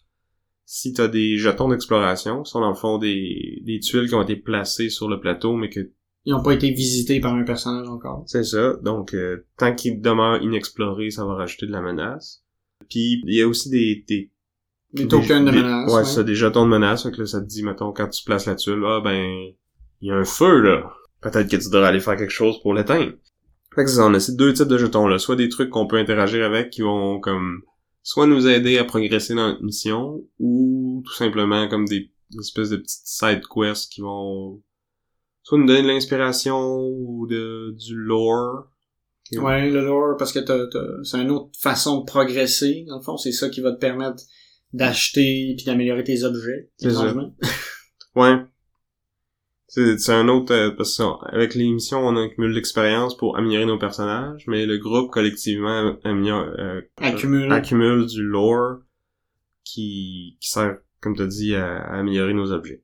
si t'as des jetons d'exploration, ce sont dans le fond des, des tuiles qui ont été placées sur le plateau, mais que ils n'ont pas été visités par un personnage encore. C'est ça. Donc, euh, tant qu'ils demeurent inexplorés, ça va rajouter de la menace. Puis, il y a aussi des... Des, des tokens de menace. Ouais, ça, des jetons de menace. Donc là, ça te dit, mettons, quand tu places la tuile, ah ben, il y a un feu, là. Peut-être que tu devrais aller faire quelque chose pour l'éteindre. Fait que ça, on a ces deux types de jetons-là. Soit des trucs qu'on peut interagir avec qui vont, comme, soit nous aider à progresser dans notre mission, ou tout simplement comme des espèces de petites side quests qui vont soit nous donner de l'inspiration ou de du lore. Ouais, le lore, parce que t'as, c'est une autre façon de progresser, dans le fond, c'est ça qui va te permettre d'acheter puis d'améliorer tes objets. C'est ça. ouais. C'est, c'est un autre, euh, parce que avec l'émission, on accumule l'expérience pour améliorer nos personnages, mais le groupe collectivement améliore, euh, accumule. accumule du lore qui, qui sert, comme tu as dit, à améliorer nos objets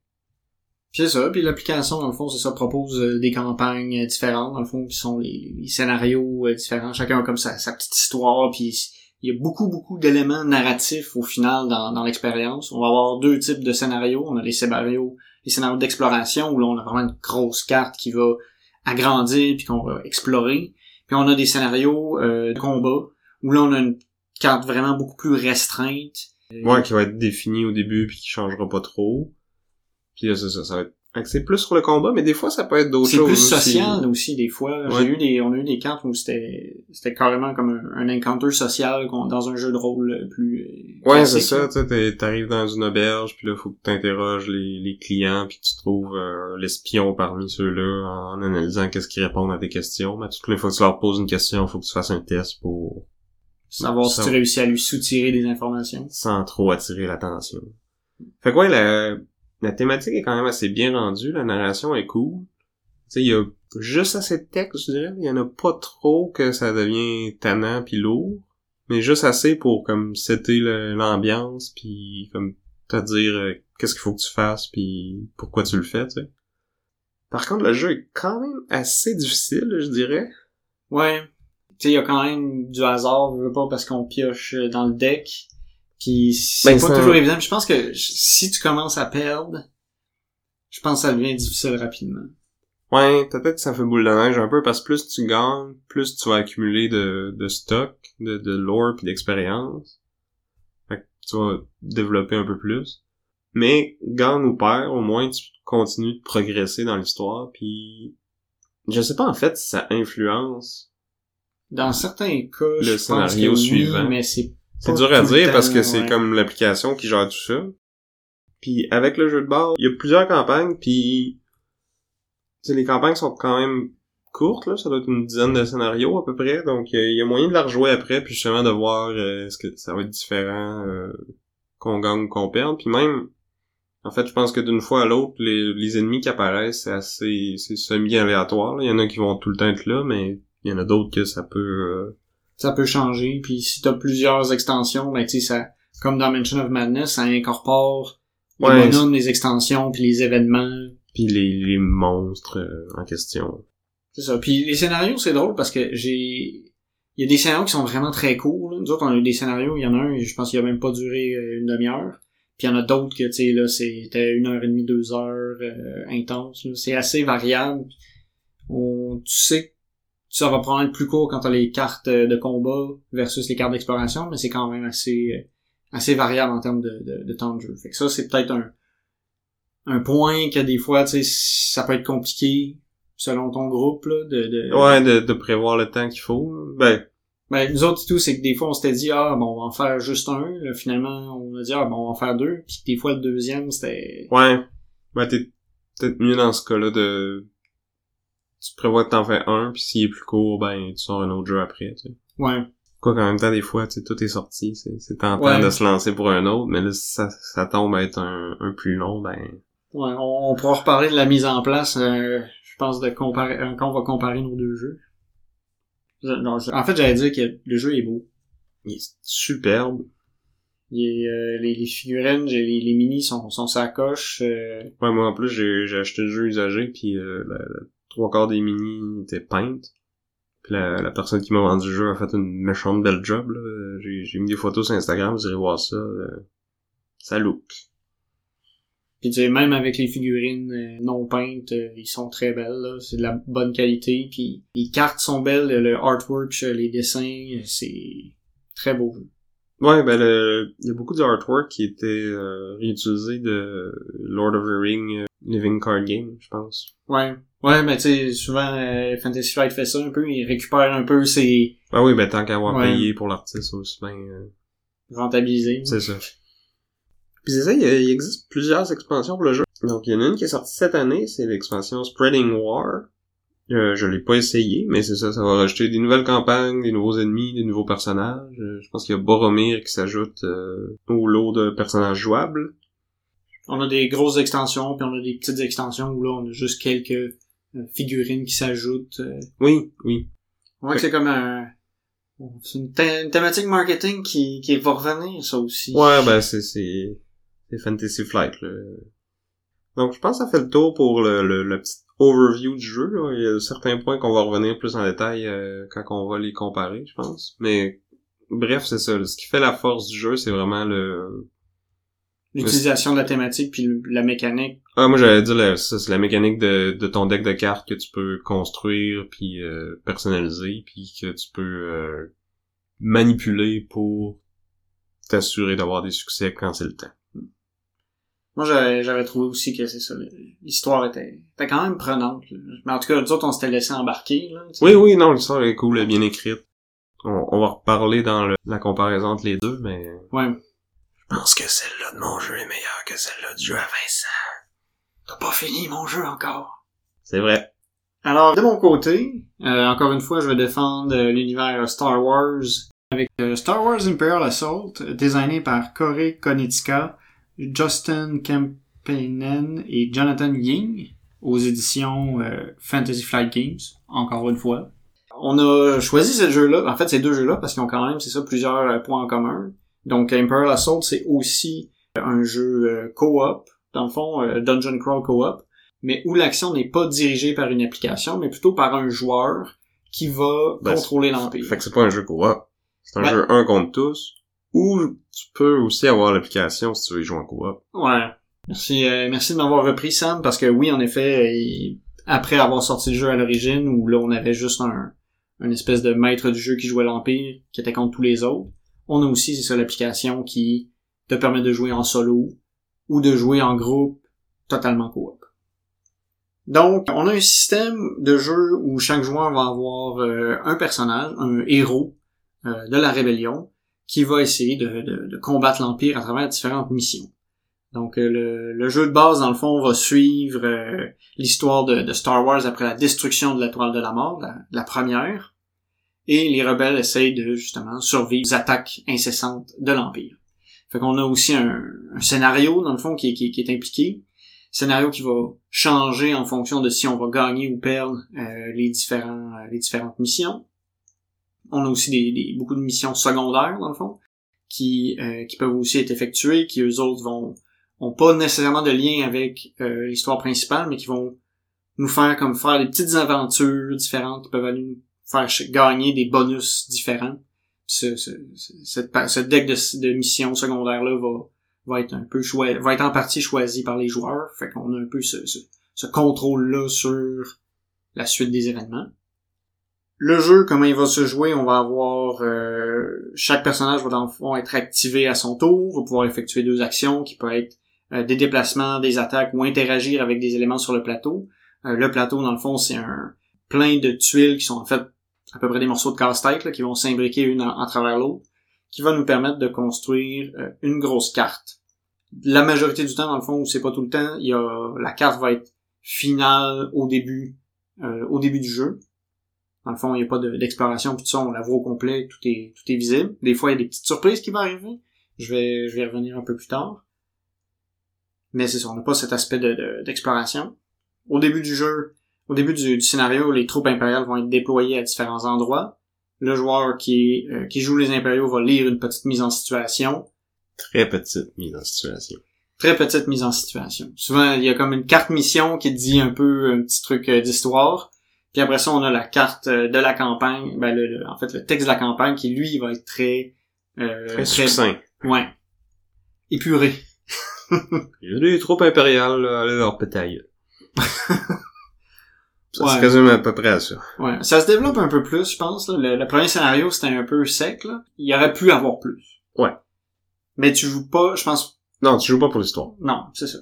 c'est ça, puis l'application, dans le fond, c'est ça, propose euh, des campagnes différentes, dans le fond, qui sont les, scénarios euh, différents, chacun a comme sa, sa petite histoire, puis il y a beaucoup, beaucoup d'éléments narratifs au final dans, dans l'expérience. On va avoir deux types de scénarios. On a les scénarios, les scénarios d'exploration, où là, on a vraiment une grosse carte qui va agrandir, puis qu'on va explorer. Puis on a des scénarios euh, de combat, où là, on a une carte vraiment beaucoup plus restreinte. Ouais, qui va être définie au début, puis qui changera pas trop. Puis là, ça, ça, ça va être axé plus sur le combat, mais des fois, ça peut être d'autres choses. C'est plus social aussi, des fois. J'ai eu des, on a eu des cartes où c'était, c'était carrément comme un, encounter social dans un jeu de rôle plus. Euh, ouais, c'est ça. Tu t'arrives dans une auberge, puis là, faut que t'interroges les, les clients, puis tu trouves euh, l'espion parmi ceux-là en analysant qu'est-ce qu'ils répondent à tes questions. Mais toutes les fois que tu leur poses une question, faut que tu fasses un test pour savoir si tu réussis à lui soutirer des informations. Sans trop attirer l'attention. Fait quoi, la la thématique est quand même assez bien rendue, la narration est cool. Tu sais, il y a juste assez de texte, je dirais. Il y en a pas trop que ça devient tannant puis lourd. Mais juste assez pour comme setter l'ambiance puis comme te dire euh, qu'est-ce qu'il faut que tu fasses puis pourquoi tu le fais, tu sais. Par contre, le jeu est quand même assez difficile, je dirais. Ouais. Tu sais, il y a quand même du hasard, je veux pas parce qu'on pioche dans le deck. Puis c'est ben, pas toujours évident. Je pense que si tu commences à perdre, je pense que ça devient difficile rapidement. Ouais, peut-être que ça fait boule de neige un peu parce que plus tu gagnes, plus tu vas accumuler de, de stock, de, de lore puis d'expérience. Fait que tu vas développer un peu plus. Mais gagne ou perd, au moins tu continues de progresser dans l'histoire puis je sais pas en fait si ça influence dans certains cas le scénario suivant mais c'est c'est dur à dire parce que c'est comme l'application qui gère tout ça. Puis avec le jeu de base, il y a plusieurs campagnes, puis les campagnes sont quand même courtes, là, ça doit être une dizaine de scénarios à peu près, donc il y, a moyen de la rejouer après, puis justement de voir euh, est-ce que ça va être différent euh, qu'on gagne ou qu'on perde, puis même, en fait, je pense que d'une fois à l'autre, les, les ennemis qui apparaissent, c'est assez, c'est semi-aléatoire, il y en a qui vont tout le temps être là, mais il y en a d'autres que ça peut... Ça peut changer. Puis si t'as plusieurs extensions, ben tu sais, ça, comme dans Mention of Madness, ça incorpore les bonhommes, les extensions, puis les événements. Puis les, les monstres euh, en question. C'est ça. Puis les scénarios, c'est drôle parce que j'ai... Il y a des scénarios qui sont vraiment très courts. Nous autres, on a eu des scénarios, il y en a un, je pense qu'il a même pas duré euh, une demi-heure. Puis il y en a d'autres que, tu sais, là, c'était une heure et demie, deux heures, euh, intense. C'est assez variable. On, tu sais ça va prendre plus court quand t'as les cartes euh, de combat versus les cartes d'exploration, mais c'est quand même assez euh, assez variable en termes de, de, temps de jeu. Fait que ça, c'est peut-être un, un point que des fois, tu sais, ça peut être compliqué selon ton groupe, là, de, de... Ouais, de, de prévoir le temps qu'il faut. Ben, Ben, nous autres, tout, c'est que des fois, on s'était dit, ah, bon, on va en faire juste un. Là, finalement, on a dit, ah, bon, on va en faire deux. Puis des fois, le deuxième, c'était... Ouais. Ben, t'es peut-être mieux dans ce cas-là de... Tu prévois que t'en fais un, puis s'il est plus court, ben, tu sors un autre jeu après, tu sais. Ouais. Quoi qu'en même temps, des fois, tu sais, tout est sorti, c'est c'est tentant Ouais. de se lancer pour un autre, mais là, si ça, ça tombe à être un, un plus long, ben... Ouais, on, on pourra reparler de la mise en place, euh, je pense, de comparer, euh, quand on va comparer nos deux jeux. Je- non, en fait, j'allais dire que le jeu est beau. Il est superbe. Il est, euh, les, les figurines, les, les minis sont, sont sa coche. euh, Ouais, moi, en plus, j'ai j'ai acheté le jeu usagé, puis euh, la, la trois quarts des mini étaient peintes. Puis la, la personne qui m'a vendu le jeu a fait une méchante belle job, là. J'ai j'ai mis des photos sur Instagram, vous irez voir ça. euh, ça look. Puis tu sais, même avec les figurines euh, non peintes, euh, ils sont très belles. là. C'est de la bonne qualité. Puis les cartes sont belles, le artwork, les dessins, c'est très beau. jeu. Ouais, ben, le- il y a beaucoup d'artwork qui était réutilisé de Lord of the Ring Living Card Game, je pense. Ouais. Ouais, mais tu sais, souvent euh, Fantasy Flight fait ça un peu, il récupère un peu ses Ah oui, ben tant qu'à avoir Ouais. payé pour l'artiste aussi, ben, euh, rentabilisés. c'est ça. Puis c'est ça, il, existe plusieurs expansions pour le jeu. Donc il y en a une qui est sortie cette année, c'est l'expansion Spreading War. Euh, je l'ai pas essayé, mais c'est ça, ça va rajouter des nouvelles campagnes, des nouveaux ennemis, des nouveaux personnages. Euh, je pense qu'il y a Boromir qui s'ajoute euh, au lot de personnages jouables. On a des grosses extensions, puis on a des petites extensions où là on a juste quelques figurines qui s'ajoutent. euh. Oui, oui. On voit que c'est comme un c'est une, thé- une thématique marketing qui, qui va revenir, ça aussi. Ouais, ben c'est c'est c'est Fantasy Flight là. Donc je pense que ça fait le tour pour le, le, le petit overview du jeu. Là. Il y a certains points qu'on va revenir plus en détail euh, quand on va les comparer, je pense. Mais bref, c'est ça. Ce qui fait la force du jeu, c'est vraiment le. L'utilisation de la thématique puis la mécanique. Ah moi j'allais dire la- ça, c'est la mécanique de, de ton deck de cartes que tu peux construire puis euh, personnaliser puis que tu peux euh, manipuler pour t'assurer d'avoir des succès quand c'est le temps. Moi j'avais j'avais trouvé aussi que c'est ça. L'histoire était, était quand même prenante. là. Mais en tout cas, nous autres, on s'était laissé embarquer. Là, sais. Oui, oui, non, l'histoire est cool, elle est bien écrite. On, on va reparler dans le- la comparaison entre les deux, mais... Ouais. Je pense que celle-là de mon jeu est meilleure que celle-là du jeu à Vincent. T'as pas fini mon jeu encore. C'est vrai. Alors, de mon côté, euh, encore une fois, je vais défendre euh, l'univers Star Wars avec euh, Star Wars Imperial Assault, euh, designé par Corey Konitzka, Justin Kempinen et Jonathan Ying aux éditions euh, Fantasy Flight Games, encore une fois. On a choisi ce jeu-là, en fait ces deux jeux-là, parce qu'ils ont quand même, c'est ça, plusieurs euh, points en commun. Donc Imperial Assault, c'est aussi euh, un jeu euh, co-op, dans le fond, euh, Dungeon Crawl co-op, mais où l'action n'est pas dirigée par une application, mais plutôt par un joueur qui va Ben, contrôler l'Empire. Fait que c'est pas un jeu coop. C'est un jeu un contre tous. Ou tu peux aussi avoir l'application si tu veux y jouer en coop. Ouais. Merci, euh, merci de m'avoir repris, Sam, parce que oui, en effet, il- après avoir sorti le jeu à l'origine, où là, on avait juste un, un espèce de maître du jeu qui jouait l'Empire, qui était contre tous les autres, on a aussi, c'est ça, l'application qui te permet de jouer en solo, ou de jouer en groupe, totalement coop. Donc, on a un système de jeu où chaque joueur va avoir euh, un personnage, un héros euh, de la rébellion, qui va essayer de, combattre l'Empire à travers différentes missions. Donc euh, le, jeu de base, dans le fond, va suivre l'histoire de, Star Wars après la destruction de la toile de la mort, la première, et les rebelles essayent de justement survivre aux attaques incessantes de l'Empire. Fait qu'on a aussi un, un scénario, dans le fond, qui, est- qui, qui est impliqué. Scénario qui va changer en fonction de si on va gagner ou perdre euh, les, différents, euh, les différentes missions. On a aussi des, des- beaucoup de missions secondaires, dans le fond, qui, euh, qui peuvent aussi être effectuées, qui eux autres vont ont pas nécessairement de lien avec euh, l'histoire principale, mais qui vont nous faire comme faire des petites aventures différentes qui peuvent aller nous faire gagner des bonus différents. Ce, ce, ce, cette deck de, de missions secondaires là va être un peu va être en partie choisi par les joueurs. Fait a un peu ce contrôle-là sur la suite des événements. Le jeu, comment il va se jouer, on va avoir euh, chaque personnage va dans le fond être activé à son tour, va pouvoir effectuer deux actions qui peuvent être euh, des déplacements, des attaques ou interagir avec des éléments sur le plateau. Euh, le plateau, dans le fond, c'est un plein de tuiles qui sont en fait à peu près des morceaux de casse-tête qui vont s'imbriquer une en, travers l'autre, qui va nous permettre de construire euh, une grosse carte. La majorité du temps, dans le fond, ou c'est pas tout le temps, il la carte va être finale au début, euh, au début du jeu. Dans le fond, il n'y a pas d'exploration, puis tout ça, on la voit au complet, tout est, tout est visible. Des fois, il y a des petites surprises qui vont arriver. Je vais, y revenir un peu plus tard. Mais c'est ça, on n'a pas cet aspect d'exploration. De, au début du jeu, au début du, scénario, les troupes impériales vont être déployées à différents endroits. Le joueur qui, euh, qui joue les impériaux va lire une petite mise en situation. Très petite mise en situation. Très petite mise en situation. Souvent, il y a comme une carte mission qui dit un peu un petit truc euh, d'histoire. Puis après ça, on a la carte euh, de la campagne, ben le, en fait le texte de la campagne qui lui va être très euh, très succinct. Ouais. Épuré. Il y a des troupes impériales, allez leur pétaille. c'est quasiment à peu près à ça. Ouais. Ça se développe un peu plus, je pense. Le, premier scénario, c'était un peu sec. Là. Il aurait pu avoir plus. Ouais. Mais tu joues pas, je pense... Non, tu joues pas pour l'histoire. Non, c'est ça.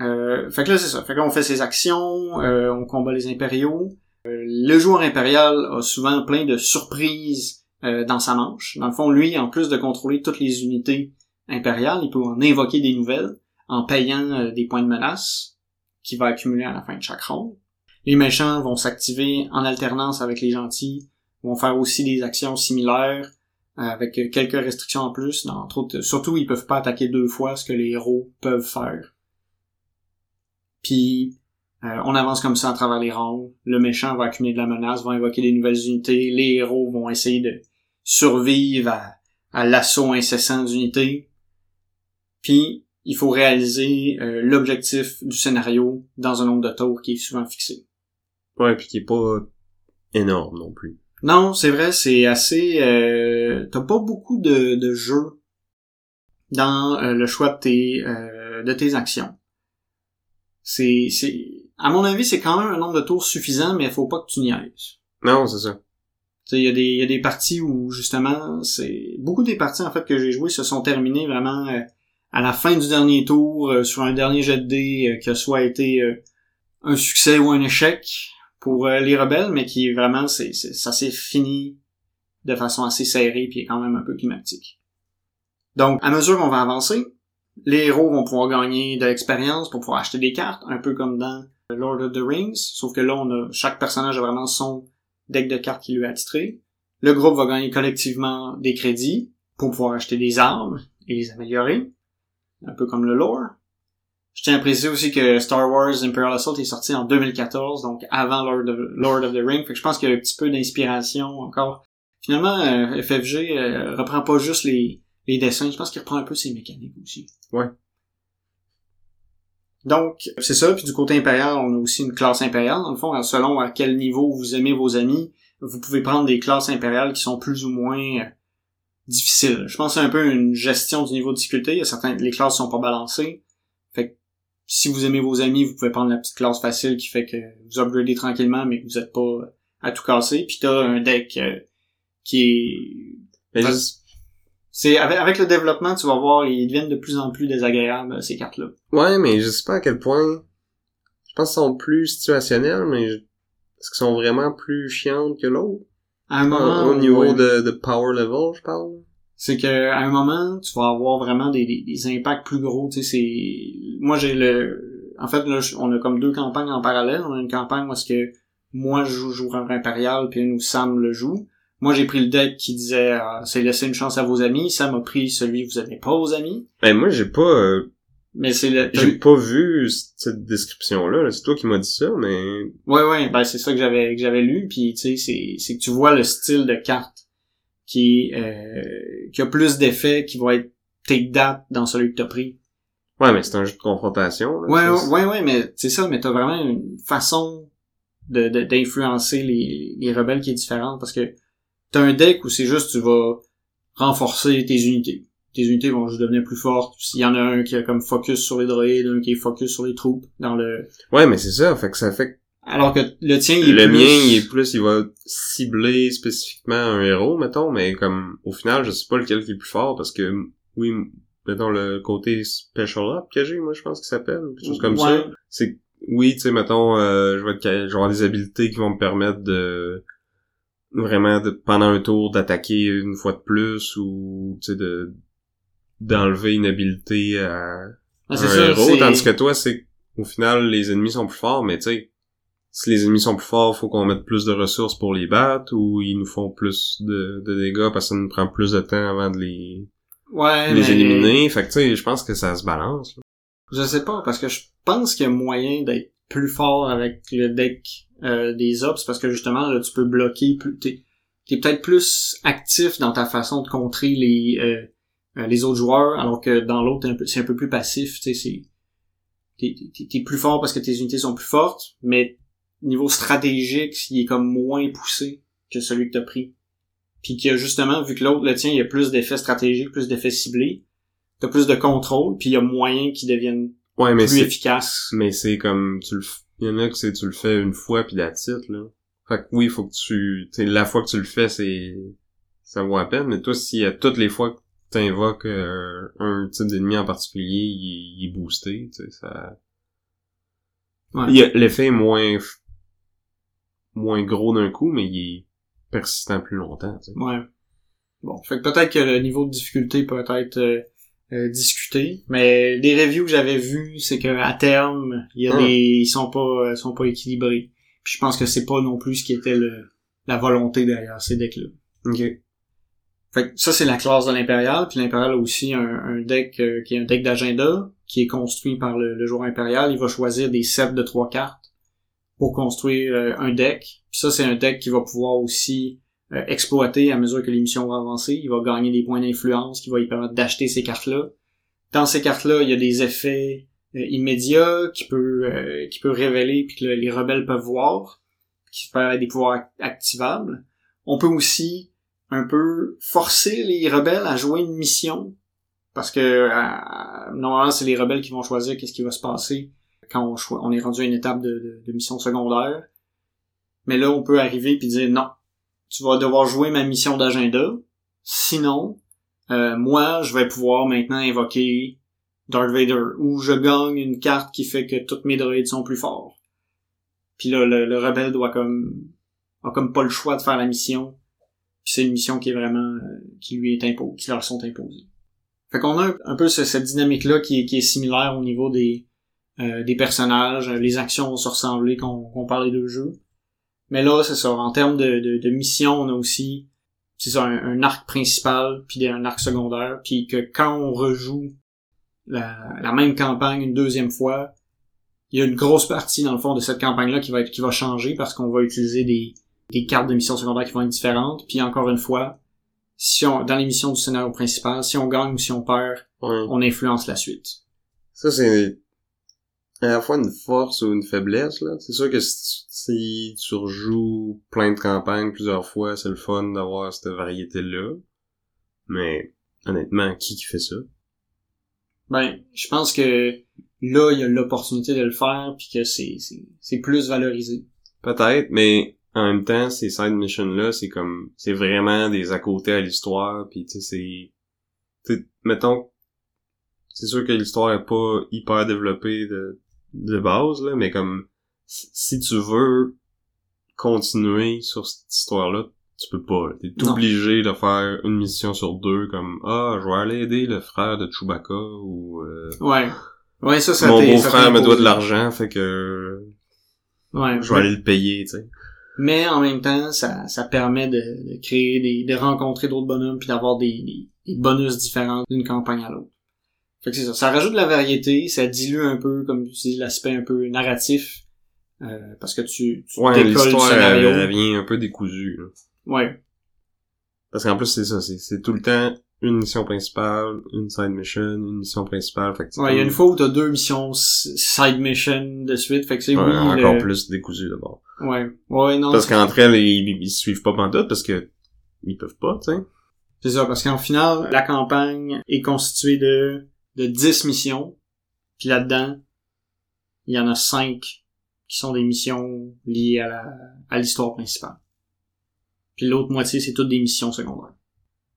Euh, fait que là, c'est ça. Fait qu'on fait ses actions, euh, on combat les impériaux. Euh, le joueur impérial a souvent plein de surprises euh, dans sa manche. Dans le fond, lui, en plus de contrôler toutes les unités impériales, il peut en invoquer des nouvelles en payant des points de menace qui va accumuler à la fin de chaque ronde. Les méchants vont s'activer en alternance avec les gentils, vont faire aussi des actions similaires avec quelques restrictions en plus. Entre autres, surtout, ils peuvent pas attaquer deux fois ce que les héros peuvent faire. Puis euh, on avance comme ça à travers les rondes. Le méchant va accumuler de la menace, va invoquer des nouvelles unités. Les héros vont essayer de survivre à, l'assaut incessant d'unités. Puis il faut réaliser euh, l'objectif du scénario dans un nombre de tours qui est souvent fixé. Ouais, puis qui est pas énorme non plus. Non, c'est vrai, c'est assez. Euh, T'as pas beaucoup de, de jeux dans euh, le choix de tes de tes actions c'est, c'est, à mon avis, c'est quand même un nombre de tours suffisant, mais il faut pas que tu niaises. Non, c'est ça. il y a des, y a des parties où, justement, c'est, beaucoup des parties, en fait, que j'ai jouées se sont terminées vraiment euh, à la fin du dernier tour, euh, sur un dernier jet de dés, euh, qui a soit été un succès ou un échec pour les rebelles, mais qui vraiment, c'est, ça s'est fini de façon assez serrée, puis est quand même un peu climatique. Donc, à mesure qu'on va avancer, les héros vont pouvoir gagner de l'expérience pour pouvoir acheter des cartes, un peu comme dans Lord of the Rings, sauf que là, on a, chaque personnage a vraiment son deck de cartes qui lui est attitré. Le groupe va gagner collectivement des crédits pour pouvoir acheter des armes et les améliorer, un peu comme le lore. Je tiens à préciser aussi que Star Wars Imperial Assault est sorti en 2014, donc avant Lord of, Lord of the Rings, fait que je pense qu'il y a un petit peu d'inspiration encore. Finalement, euh, FFG euh, reprend pas juste les, les dessins, je pense qu'il reprend un peu ses mécaniques aussi. Ouais. Donc, c'est ça. Puis du côté impérial, on a aussi une classe impériale. Dans le fond, selon à quel niveau vous aimez vos amis, vous pouvez prendre des classes impériales qui sont plus ou moins euh, difficiles. Je pense que c'est un peu une gestion du niveau de difficulté. Il y a certains, les classes sont pas balancées. Si vous aimez vos amis, vous pouvez prendre la petite classe facile qui fait que vous upgradez tranquillement, mais que vous êtes pas à tout casser. Puis t'as un deck euh, qui est... C'est avec, le développement, tu vas voir, ils deviennent de plus en plus désagréables ces cartes-là. Ouais, mais je sais pas à quel point. Je pense qu'ils sont plus situationnels, mais est-ce qu'ils sont vraiment plus chiantes que l'autre? À un moment, au niveau de, de power level, je parle. C'est que à un moment, tu vas avoir vraiment des, des, impacts plus gros. Tu sais, c'est moi j'ai le. En fait, là, on a comme deux campagnes en parallèle. On a une campagne où est-ce que moi je joue joueur impérial, puis nous Sam le joue. Moi, j'ai pris le deck qui disait euh, c'est laisser une chance à vos amis. Ça m'a pris celui que vous avez pas aux amis. Ben moi, j'ai pas. Euh, mais c'est le. J'ai pas vu cette description là. c'est toi qui m'as dit ça, mais. Ouais, ouais. Ben c'est ça que j'avais que j'avais lu. Puis tu sais, c'est c'est que tu vois le style de carte qui euh, qui a plus d'effets, qui va être take that dans celui que t'as pris. Ouais, mais c'est un jeu de confrontation. Là, ouais, ouais, ouais, mais c'est ça. Mais t'as vraiment une façon de d'influencer les les rebelles qui est différente parce que T'as un deck où c'est juste tu vas renforcer tes unités. Tes unités vont juste devenir plus fortes. S'il y en a un qui a comme focus sur les droïdes, un qui est focus sur les troupes dans le. Ouais, mais c'est ça, fait que ça fait alors que le tien, il est le mien, il est plus, il va cibler spécifiquement un héros, mettons, mais comme, au final, je sais pas lequel qui est plus fort, parce que, oui, mettons, le côté special up que j'ai, moi, je pense qu'il s'appelle, quelque chose comme ça. C'est, oui, tu sais, mettons, euh, je vais être, je vais avoir des habilités qui vont me permettre de, vraiment de, pendant un tour d'attaquer une fois de plus ou tu sais de d'enlever une habilité à Ah, un héros tandis que toi c'est au final les ennemis sont plus forts mais tu sais si les ennemis sont plus forts faut qu'on mette plus de ressources pour les battre ou ils nous font plus de, de dégâts parce que ça nous prend plus de temps avant de les ouais, les mais éliminer fait que tu sais je pense que ça se balance là. Je sais pas, parce que je pense qu'il y a moyen d'être plus fort avec le deck euh, des ops, parce que justement, là, tu peux bloquer plus... T'es es, peut-être plus actif dans ta façon de contrer les euh, euh, les autres joueurs, alors que dans l'autre, c'est un peu plus passif, tu sais, c'est... T'es plus fort parce que tes unités sont plus fortes, mais niveau stratégique, il est comme moins poussé que celui que t'as pris. Puis qu'il y a justement, vu que l'autre, le tien, il y a plus d'effets stratégiques, plus d'effets ciblés, t'as plus de contrôle, puis il y a moyen qu'ils deviennent ouais mais plus efficaces. Mais c'est comme tu le il y en a que c'est tu le fais une fois puis la titre là. Fait que oui, faut que tu la fois que tu le fais c'est ça vaut à peine mais toi si à toutes les fois que t'invoques euh, un type d'ennemi en particulier, il, il est boosté, tu sais ça Ouais. l'effet est moins moins gros d'un coup mais il est persistant plus longtemps, tu sais. Ouais. Bon, fait que peut-être que le niveau de difficulté peut être euh, euh, discuté, mais les reviews que j'avais vues, c'est que à terme, il y a Hmm. des, ils sont pas, euh, sont pas équilibrés. Puis je pense que c'est pas non plus ce qui était le, la volonté derrière ces decks-là. OK. Fait que ça, c'est la classe de l'impérial, puis l'impérial a aussi un, un deck euh, qui est un deck d'agenda, qui est construit par le, le joueur impérial. Il va choisir des sets de trois cartes pour construire euh, un deck. Puis ça, c'est un deck qui va pouvoir aussi euh, exploiter à mesure que l'émission va avancer. Il va gagner des points d'influence qui va lui permettre d'acheter ces cartes-là. Dans ces cartes-là, il y a des effets euh, immédiats qui peut euh, qui peut révéler puis que le- les rebelles peuvent voir, qui peuvent des pouvoirs ac- activables. On peut aussi un peu forcer les rebelles à jouer une mission parce que normalement c'est les rebelles qui vont choisir qu'est-ce qui va se passer quand on, on est rendu à une étape de, de- de mission secondaire. Mais là, on peut arriver puis dire non, tu vas devoir jouer ma mission d'agenda. Sinon, euh, moi, je vais pouvoir maintenant invoquer Darth Vader ou je gagne une carte qui fait que toutes mes droïdes sont plus forts. Puis là, le, le rebelle doit comme a comme pas le choix de faire la mission. Puis c'est une mission qui est vraiment euh, qui lui est imposée, qui leur sont imposées. Fait qu'on a un, un peu ce- cette dynamique là qui qui est similaire au niveau des euh, des personnages, les actions vont se ressembler qu'on qu'on parle des deux jeux. Mais là, c'est ça. En termes de, de, de mission, on a aussi c'est ça, un, un arc principal, puis un arc secondaire, puis que quand on rejoue la, la même campagne une deuxième fois, il y a une grosse partie, dans le fond, de cette campagne-là qui va être, qui va changer parce qu'on va utiliser des, des cartes de mission secondaire qui vont être différentes. Puis encore une fois, si on, dans les missions du scénario principal, si on gagne ou si on perd, Ouais. on influence la suite. Ça, c'est à la fois une force ou une faiblesse, là. C'est sûr que si, si tu rejoues plein de campagnes plusieurs fois, c'est le fun d'avoir cette variété-là. Mais, honnêtement, qui qui fait ça? Ben, je pense que là, il y a l'opportunité de le faire, puis que c'est, c'est, c'est plus valorisé. Peut-être, mais en même temps, ces side missions-là, c'est comme, c'est vraiment des à côté à l'histoire, puis tu sais, c'est, mettons, c'est sûr que l'histoire est pas hyper développée de, de base, là, mais comme, si tu veux continuer sur cette histoire-là, tu peux pas. T'es obligé de faire une mission sur deux, comme, ah, je vais aller aider le frère de Chewbacca, ou, euh, Ouais. Ouais, ça, ça mon beau-frère me doit de l'argent, fait que, Ouais. je vais aller le payer, tu sais. Mais en même temps, ça, ça permet de, de créer des, de rencontrer d'autres bonhommes puis d'avoir des, des, des bonus différents d'une campagne à l'autre. Fait que c'est ça. Ça rajoute de la variété, ça dilue un peu, comme tu dis, l'aspect un peu narratif. euh, parce que tu, tu Ouais, décolles elle, elle vient un peu décousue, là. Ouais. Parce qu'en plus, c'est ça, c'est, tout le temps une mission principale, une side mission, une mission principale, fait que c'est Ouais, il y a une fois où t'as deux missions side mission de suite, fait que c'est Ouais, oui, encore le- plus décousu d'abord. Ouais. Ouais, non. Parce qu'entre elles, ils, ils se suivent pas pantoute parce que ils peuvent pas, tu sais. C'est ça, parce qu'en final, la campagne est constituée de, de 10 missions. Puis là-dedans, il y en a 5 qui sont des missions liées à la, à l'histoire principale. Puis l'autre moitié, c'est toutes des missions secondaires.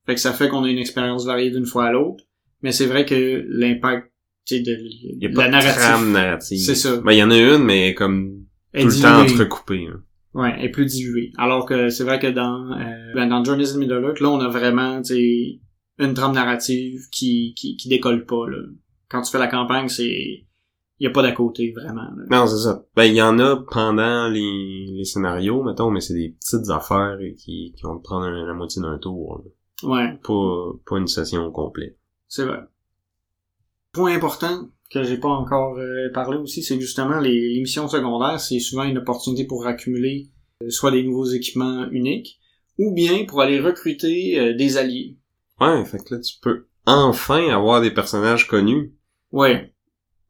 Fait que ça fait qu'on a une expérience variée d'une fois à l'autre. Mais c'est vrai que l'impact, tu sais, de, Il y a de pas la de narrative trame narrative. C'est ça. Ben, il y en a une, mais comme tout le temps entrecoupée, hein. Ouais, elle est plus diluée. Alors que c'est vrai que dans euh, ben, dans Journeys in Middle Earth, là, on a vraiment, tu sais, une trame narrative qui, qui, qui décolle pas, là. Quand tu fais la campagne, c'est... Y a pas d'à côté, vraiment. là. Non, c'est ça. Ben, il y en a pendant les, les scénarios, mettons, mais c'est des petites affaires qui, qui vont te prendre la moitié d'un tour. là. Ouais, Pas, pas une session au complet. c'est vrai. Point important que j'ai pas encore euh, parlé aussi, c'est justement, les, les missions secondaires, c'est souvent une opportunité pour accumuler euh, soit des nouveaux équipements uniques, ou bien pour aller recruter euh, des alliés. Ouais, fait que là, tu peux enfin avoir des personnages connus. Ouais.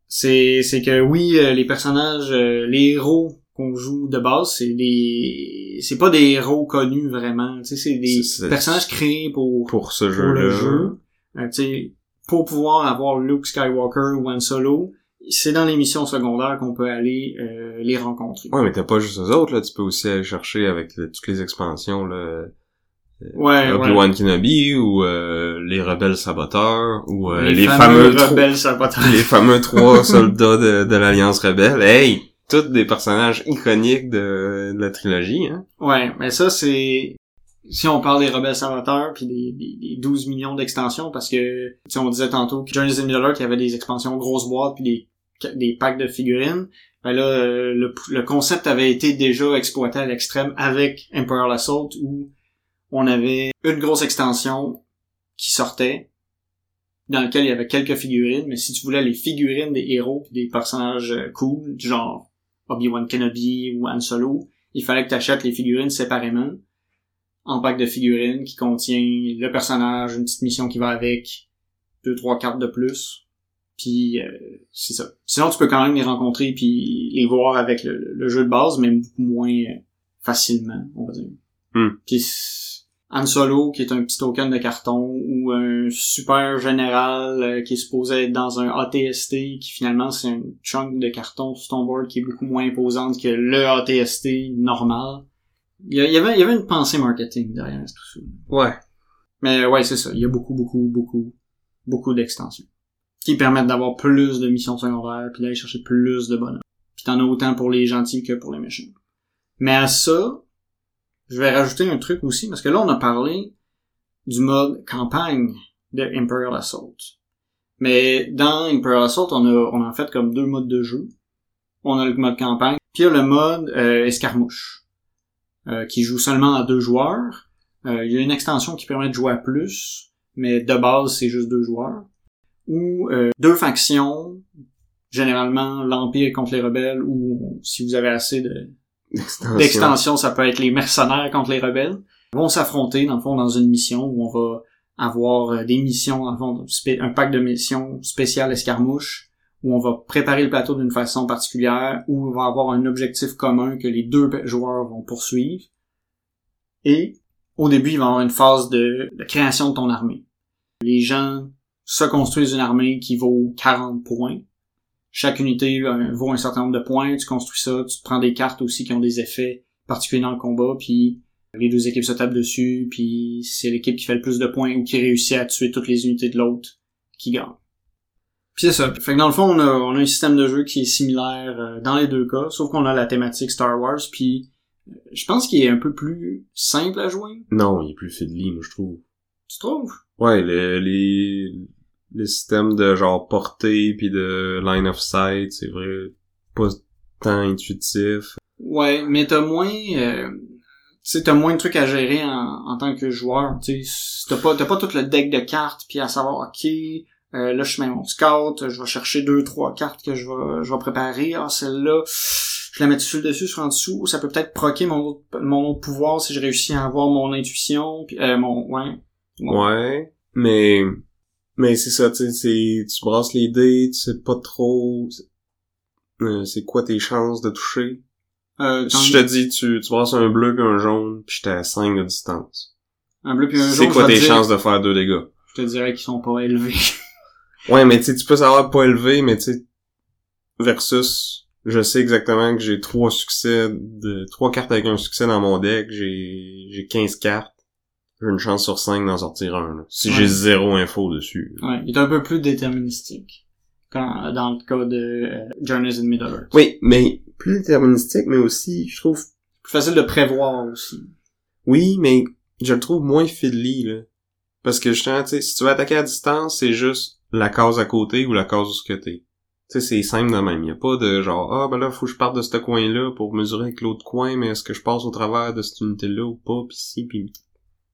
C'est c'est que oui, euh, les personnages, euh, les héros qu'on joue de base, c'est des c'est pas des héros connus vraiment, tu sais, c'est des C'est- c'est- personnages créés pour Pour ce pour jeu-là. le jeu. Euh, tu sais, pour pouvoir avoir Luke Skywalker ou Han Solo, c'est dans les missions secondaires qu'on peut aller euh, les rencontrer. Ouais, mais t'as pas juste eux autres, là. Tu peux aussi aller chercher avec toutes les expansions, là. Ouais, ouais. Obi-Wan Kenobi, ou euh, les rebelles saboteurs, ou euh, les, les, fameux, rebelles saboteurs. les fameux trois soldats de, de l'Alliance rebelle. Hey! Tous des personnages iconiques de, de la trilogie, hein. Ouais, mais ça c'est si on parle des rebelles saboteurs puis des, des, des 12 millions d'extensions parce que sais on disait tantôt que Earth il y avait des expansions grosses boîtes puis des des packs de figurines. Ben là euh, le, le concept avait été déjà exploité à l'extrême avec Imperial Assault où on avait une grosse extension qui sortait dans lequel il y avait quelques figurines mais si tu voulais les figurines des héros des personnages euh, cool du genre Obi-Wan Kenobi ou Han Solo, il fallait que tu achètes les figurines séparément en pack de figurines qui contient le personnage, une petite mission qui va avec, deux trois cartes de plus. Puis euh, c'est ça. Sinon tu peux quand même les rencontrer puis les voir avec le, le jeu de base, mais beaucoup moins euh, facilement, on va dire. Hmm. Puis Han Solo qui est un petit token de carton ou un super général euh, qui est supposé être dans un ATST qui finalement c'est un chunk de carton sur ton board qui est beaucoup moins imposante que le ATST normal. Il y, avait, il y avait une pensée marketing derrière tout ça. Ouais. Mais ouais, c'est ça. Il y a beaucoup, beaucoup, beaucoup, beaucoup d'extensions qui permettent d'avoir plus de missions secondaires puis d'aller chercher plus de bonhommes. Puis t'en as autant pour les gentils que pour les méchants. Mais à ça, je vais rajouter un truc aussi parce que là on a parlé du mode campagne de Imperial Assault. Mais dans Imperial Assault, on a, on a en fait comme deux modes de jeu. On a le mode campagne, puis il y a le mode euh, escarmouche, euh, qui joue seulement à deux joueurs. Euh, il y a une extension qui permet de jouer à plus, mais de base, c'est juste deux joueurs. Ou euh, deux factions, généralement l'Empire contre les rebelles, ou si vous avez assez de. D'extension, ça peut être les mercenaires contre les rebelles, vont s'affronter, dans le fond, dans une mission où on va avoir euh, des missions, dans le fond, un pack de missions spéciales escarmouches, où on va préparer le plateau d'une façon particulière, où on va avoir un objectif commun que les deux joueurs vont poursuivre. Et au début, il va y avoir une phase de, de création de ton armée. Les gens se construisent une armée qui vaut 40 points. Chaque unité euh, vaut un certain nombre de points. Tu construis ça, tu te prends des cartes aussi qui ont des effets particuliers dans le combat, puis les deux équipes se tapent dessus, puis c'est l'équipe qui fait le plus de points ou qui réussit à tuer toutes les unités de l'autre qui gagne. Puis c'est ça. Fait que dans le fond, on a, on a un système de jeu qui est similaire euh, dans les deux cas, sauf qu'on a la thématique Star Wars, puis euh, je pense qu'il est un peu plus simple à jouer. Non, il est plus fiddly, moi, je trouve. Tu trouves? Ouais, le- les, les systèmes de genre portée puis de line of sight, c'est vrai, pas tant intuitif. Ouais, mais t'as moins, euh, tu t'as moins de trucs à gérer en, en tant que joueur. Tu t'as pas, t'as pas tout le deck de cartes puis à savoir, ok, euh, là je mets mon scout, je vais chercher deux, trois cartes que je vais, je vais préparer. Ah, celle-là, je la mets sur le dessus, sur en dessous. Ça peut peut-être proquer mon mon pouvoir si je réussis à avoir mon intuition, puis euh, mon, ouais. Ouais, mais mais c'est ça, tu sais, c'est- tu brasses les dés, tu sais pas trop euh, c'est quoi tes chances de toucher? Euh, Si je te dis tu, tu brasses un bleu puis un jaune, puis j'étais à 5 de distance. un bleu puis un C'est jaune, quoi je vais tes dire- chances de faire deux dégâts? Je te dirais qu'ils sont pas élevés. Ouais, mais tu tu peux savoir pas élevé, mais tu sais, versus, je sais exactement que j'ai trois succès, de trois cartes avec un succès dans mon deck, j'ai j'ai 15 cartes, j'ai une chance sur 5 d'en sortir un, là. Si Ouais. j'ai zéro info dessus. ouais, il est un peu plus déterministique. Quand, dans le cas de euh, Journeys in Middle Earth. Oui, mais plus déterministique, mais aussi, je trouve, plus facile de prévoir aussi. Oui, mais je le trouve moins fiddly, là. Parce que justement, tu sais, si tu veux attaquer à distance, c'est juste la case à côté ou la case où ce que t'es. Tu sais, c'est simple de même. Y a pas de genre, ah, ben là, faut que je parte de ce coin-là pour mesurer avec l'autre coin, mais est-ce que je passe au travers de cette unité-là ou pas, pis si, pis...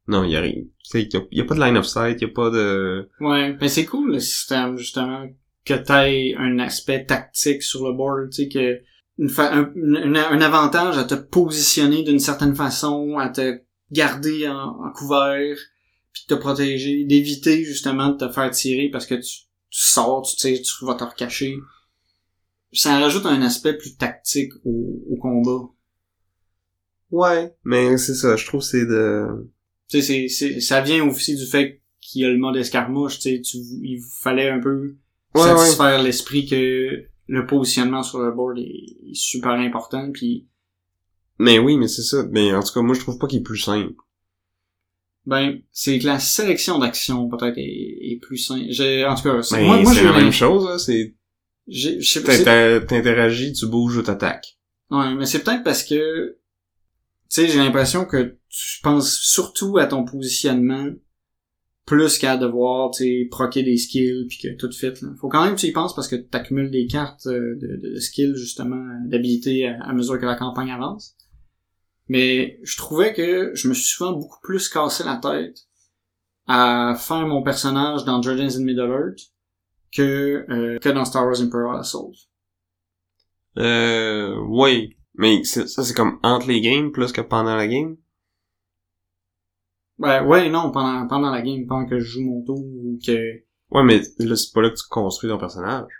Non, y a rien. Tu sais, y a, y a pas de line of sight, y a pas de... Ouais, mais c'est cool le système, justement, que t'aies un aspect tactique sur le board, tu sais, que une fa- un, un- un avantage à te positionner d'une certaine façon, à te garder en, en couvert, puis de te protéger, d'éviter justement de te faire tirer parce que tu, tu sors, tu tires, tu vas te recacher. Ça rajoute un aspect plus tactique au, au combat. Ouais, mais c'est ça, je trouve que c'est de... Tu sais, c'est, c'est, ça vient aussi du fait qu'il y a le mode escarmouche, tu sais, tu, il vous fallait un peu Ouais, satisfaire l'esprit que le positionnement sur le board est, super important, puis Mais oui, mais c'est ça. Mais en tout cas, moi, je trouve pas qu'il est plus simple. ben, c'est que la sélection d'actions peut-être est, est plus simple. J'ai, en tout cas, c'est, moi, moi c'est la même chose, là. C'est... T'interagis, tu bouges ou t'attaques. Ouais, mais c'est peut-être parce que, sais, j'ai l'impression que tu penses surtout à ton positionnement plus qu'à devoir, tu sais, proquer des skills puis que tout fit, là. Faut quand même que tu y penses parce que tu accumules des cartes euh, de, skills, justement, d'habilité à, mesure que la campagne avance. Mais je trouvais que je me suis souvent beaucoup plus cassé la tête à faire mon personnage dans Dragons in Middle-earth que, euh, que dans Star Wars Imperial Assault. Euh, oui. Mais ça, c'est comme entre les games plus que pendant la game? Ouais, ouais, non, pendant, pendant la game, pendant que je joue mon tour ou que... Ouais, mais là, c'est pas là que tu construis ton personnage.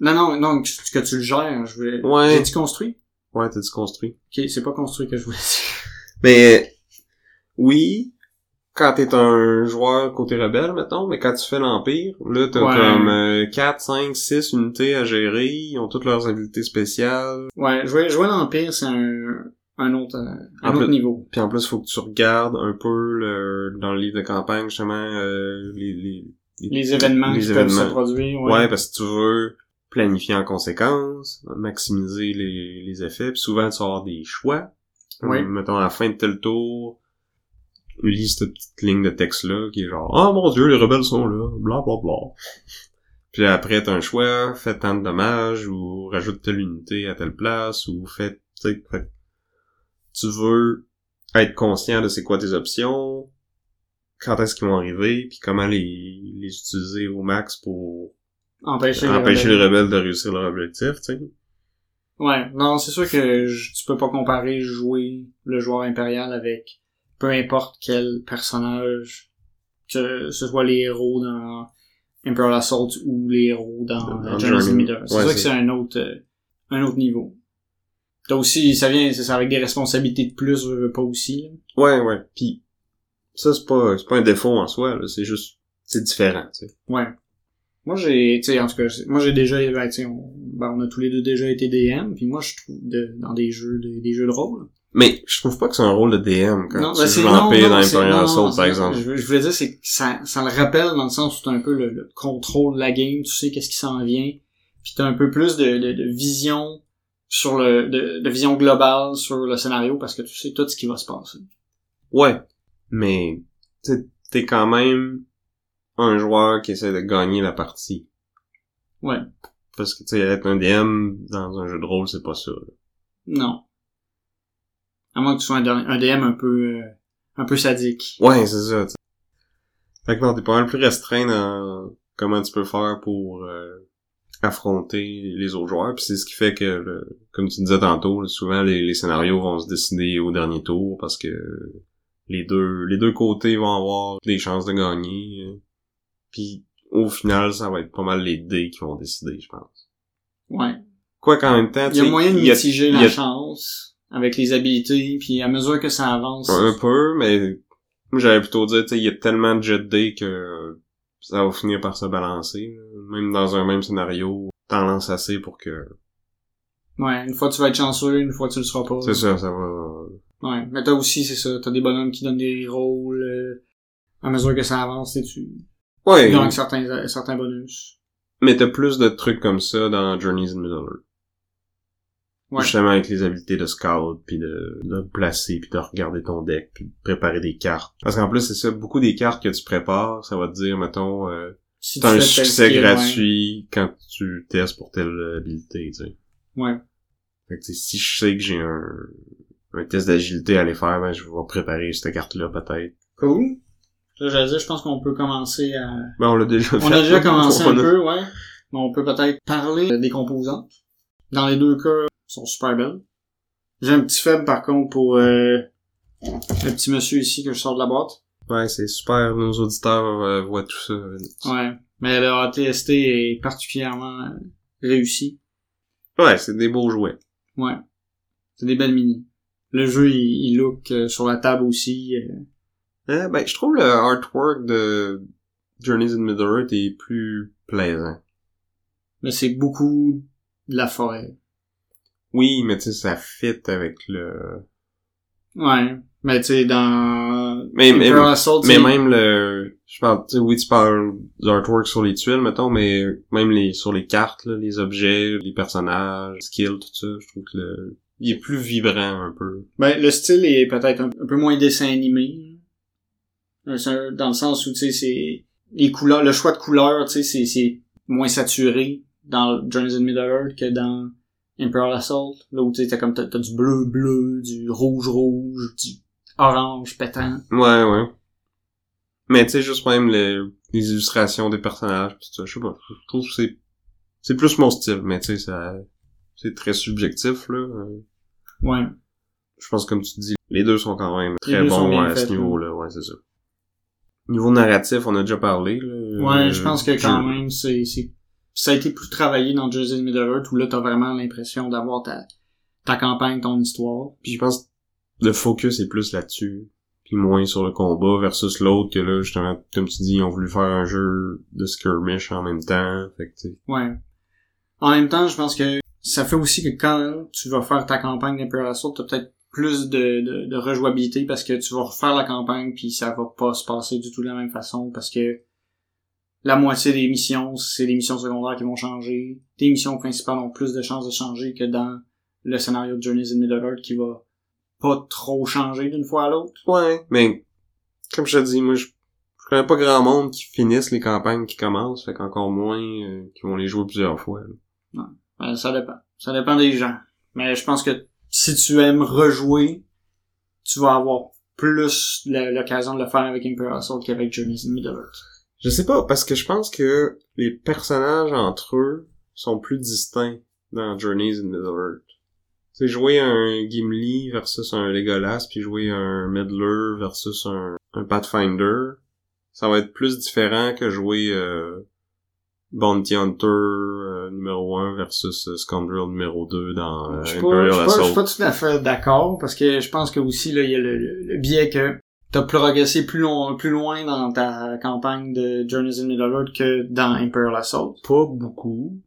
Non, non, non, que, que tu le gères, je vais... Ouais. J'ai dit construit? Ouais, t'as dit construit? Ok, c'est pas construit que je voulais dire. Mais, oui, quand t'es un joueur côté rebelle, mettons, mais quand tu fais l'Empire, là, t'as Ouais. comme euh, 4, 5, 6 unités à gérer, ils ont toutes leurs habilités spéciales. Ouais, jouer, jouer l'Empire, c'est un, un autre, euh, un En autre plus- niveau. Puis en plus, faut que tu regardes un peu le, dans le livre de campagne, justement, euh, les, les, Les événements les qui peuvent se produire, Ouais. ouais. parce que tu veux planifier en conséquence, maximiser les, les effets, puis souvent tu vas avoir des choix. Oui. Mettons, à la fin de tel tour, lis cette petite ligne de texte-là qui est genre « Oh mon dieu, les rebelles sont là, bla bla bla. » Puis après, t'as un choix, fais tant de dommages, ou rajoute telle unité à telle place, ou fais... Tu sais, fait- tu veux être conscient de c'est quoi tes options, quand est-ce qu'ils vont arriver, puis comment les, les utiliser au max pour Empêcher, les empêcher les rebelles. rebelles de réussir leur objectif, tu sais. Ouais, non, c'est sûr que je- tu peux pas comparer jouer le joueur impérial avec peu importe quel personnage, que ce soit les héros dans Imperial Assault ou les héros dans, Dans Journey Journey. Meter. C'est Ouais, sûr que c'est- un autre, euh, un autre niveau. T'as aussi, ça vient, c'est ça avec des responsabilités de plus, je veux pas aussi, là. Ouais, ouais. Puis ça c'est pas c'est pas un défaut en soi, là, c'est juste c'est différent, tu sais. Ouais. Moi, j'ai, tu sais, en tout cas, moi, j'ai déjà, ben, tu sais, on, ben, on a tous les deux déjà été DM, puis moi, je trouve, de, dans des jeux, de- des jeux de rôle. Mais je trouve pas que c'est un rôle de DM quand non, tu ben, joues non, l'Empire non, dans Imperial Assault, par exemple. Je, je voulais dire, c'est que ça, ça le rappelle dans le sens où t'as un peu le, le contrôle de la game, tu sais qu'est-ce qui s'en vient, puis t'as un peu plus de, de, de vision sur le, de, de vision globale sur le scénario parce que tu sais tout ce qui va se passer. Ouais. Mais t'es quand même un joueur qui essaie de gagner la partie. Ouais. Parce que tu sais, être un DM dans un jeu de rôle, c'est pas ça. là. Non. À moins que tu sois un, DM un peu, euh, un peu sadique. Ouais, c'est ça. tu sais. Fait que non, t'es pas mal plus restreint dans comment tu peux faire pour euh, affronter les autres joueurs. Puis c'est ce qui fait que, le- comme tu disais tantôt, là, souvent les, les scénarios vont se décider au dernier tour parce que les deux les deux côtés vont avoir des chances de gagner. Puis au final, ça va être pas mal les dés qui vont décider, je pense. Ouais. Quoi qu'en même temps, Il y a moyen de mitiger la chance avec les habilités, puis à mesure que ça avance. Un peu, mais j'allais plutôt dire, tu sais, il y a tellement de jets de dés que ça va finir par se balancer. Même dans un même scénario, t'en lances assez pour que... Ouais, une fois tu vas être chanceux, une fois tu le seras pas. C'est ça, ça va... Ouais, mais t'as aussi, c'est ça, t'as des bonhommes qui donnent des rôles, euh, à mesure que ça avance, tu sais, tu Ouais, gagnes certains, certains bonus. mais t'as plus de trucs comme ça dans Journeys in Middle-earth. Ouais. Justement avec les habiletés de scout, puis de, de placer, puis de regarder ton deck, puis de préparer des cartes. Parce qu'en plus, c'est ça, beaucoup des cartes que tu prépares, ça va te dire, mettons, euh, Si t'as un succès gratuit quand tu testes pour telle habilité, tu sais. Ouais. Fait que si je sais que j'ai un, un test d'agilité à aller faire, ben je vais préparer cette carte-là peut-être. Cool. Là, j'allais dire, je pense qu'on peut commencer à... Ben on l'a déjà fait. On a déjà commencé On un peu, ouais. Mais on peut peut-être parler des composantes. Dans les deux cas, sont super belles. J'ai un petit faible, par contre, pour euh, le petit monsieur ici que je sors de la boîte. Ouais, c'est super, nos auditeurs euh, voient tout ça. Ouais. Mais le ATST est particulièrement euh, réussi. Ouais, c'est des beaux jouets. Ouais. C'est des belles mini. Le jeu, il, il look euh, sur la table aussi. Euh, ben, je trouve le artwork de Journeys in Middle-earth est plus plaisant. mais c'est beaucoup de la forêt. Oui, mais tu sais, ça fit avec le... Ouais. Mais tu sais, dans... Mais, mais, Assault, mais même le... Je parle, tu sais, oui, tu parles du artwork sur les tuiles, mettons, mais même les sur les cartes, là, les objets, les personnages, les skills, tout ça, je trouve que le... Il est plus vibrant un peu. Ben, le style est peut-être un, un peu moins dessin animé. Euh, Dans le sens où, tu sais, c'est... Les couleurs, le choix de couleurs, tu sais, c'est, c'est moins saturé dans Journeys in Middle-earth que dans Imperial Assault. Là où, tu sais, t'as comme, t'as, du bleu-bleu, du rouge-rouge, du orange pétant. Ouais, ouais. Mais tu sais, juste même le- les illustrations des personnages, pis tout ça, je sais pas. Je trouve que c'est... C'est plus mon style, mais tu sais, ça... C'est très subjectif, là. Ouais. Je pense, comme tu dis, les deux sont quand même Les très bons à ce niveau-là, ouais, c'est ça. Niveau narratif, on a déjà parlé, là. Ouais, Euh, je pense que quand même, c'est, c'est, ça a été plus travaillé dans Journeys in Middle-earth où là, t'as vraiment l'impression d'avoir ta, ta campagne, ton histoire. Puis je pense que le focus est plus là-dessus, puis moins sur le combat versus l'autre que là, justement, comme tu dis, ils ont voulu faire un jeu de skirmish en même temps, fait que Ouais. En même temps, je pense que ça fait aussi que quand tu vas faire ta campagne d'Imperial Assault, t'as peut-être plus de, de, de rejouabilité parce que tu vas refaire la campagne puis ça va pas se passer du tout de la même façon parce que la moitié des missions, c'est des missions secondaires qui vont changer. Tes missions principales ont plus de chances de changer que dans le scénario de Journeys in Middle-earth qui va pas trop changer d'une fois à l'autre. Ouais, mais comme je te dis, moi je, je connais pas grand monde qui finissent les campagnes qui commencent, fait qu'encore moins euh, qui vont les jouer plusieurs fois. là. Ben, ça dépend. Ça dépend des gens. Mais je pense que si tu aimes rejouer, tu vas avoir plus l'occasion de le faire avec Imperial Assault qu'avec Journeys in Middle-earth. Je sais pas, parce que je pense que les personnages entre eux sont plus distincts dans Journeys in Middle-earth. Sais, jouer un Gimli versus un Legolas, puis jouer un Meddler versus un, un Pathfinder, ça va être plus différent que jouer euh, Bounty Hunter euh, numéro 1 versus euh, Scoundrel numéro 2 dans euh, Je suis pas, Imperial je suis pas- je suis Assault. pas tout à fait d'accord parce que je pense que aussi là il y a le biais que t'as progressé plus loin plus loin dans ta campagne de Journeys in Middle-earth que dans Imperial Assault? Pas beaucoup.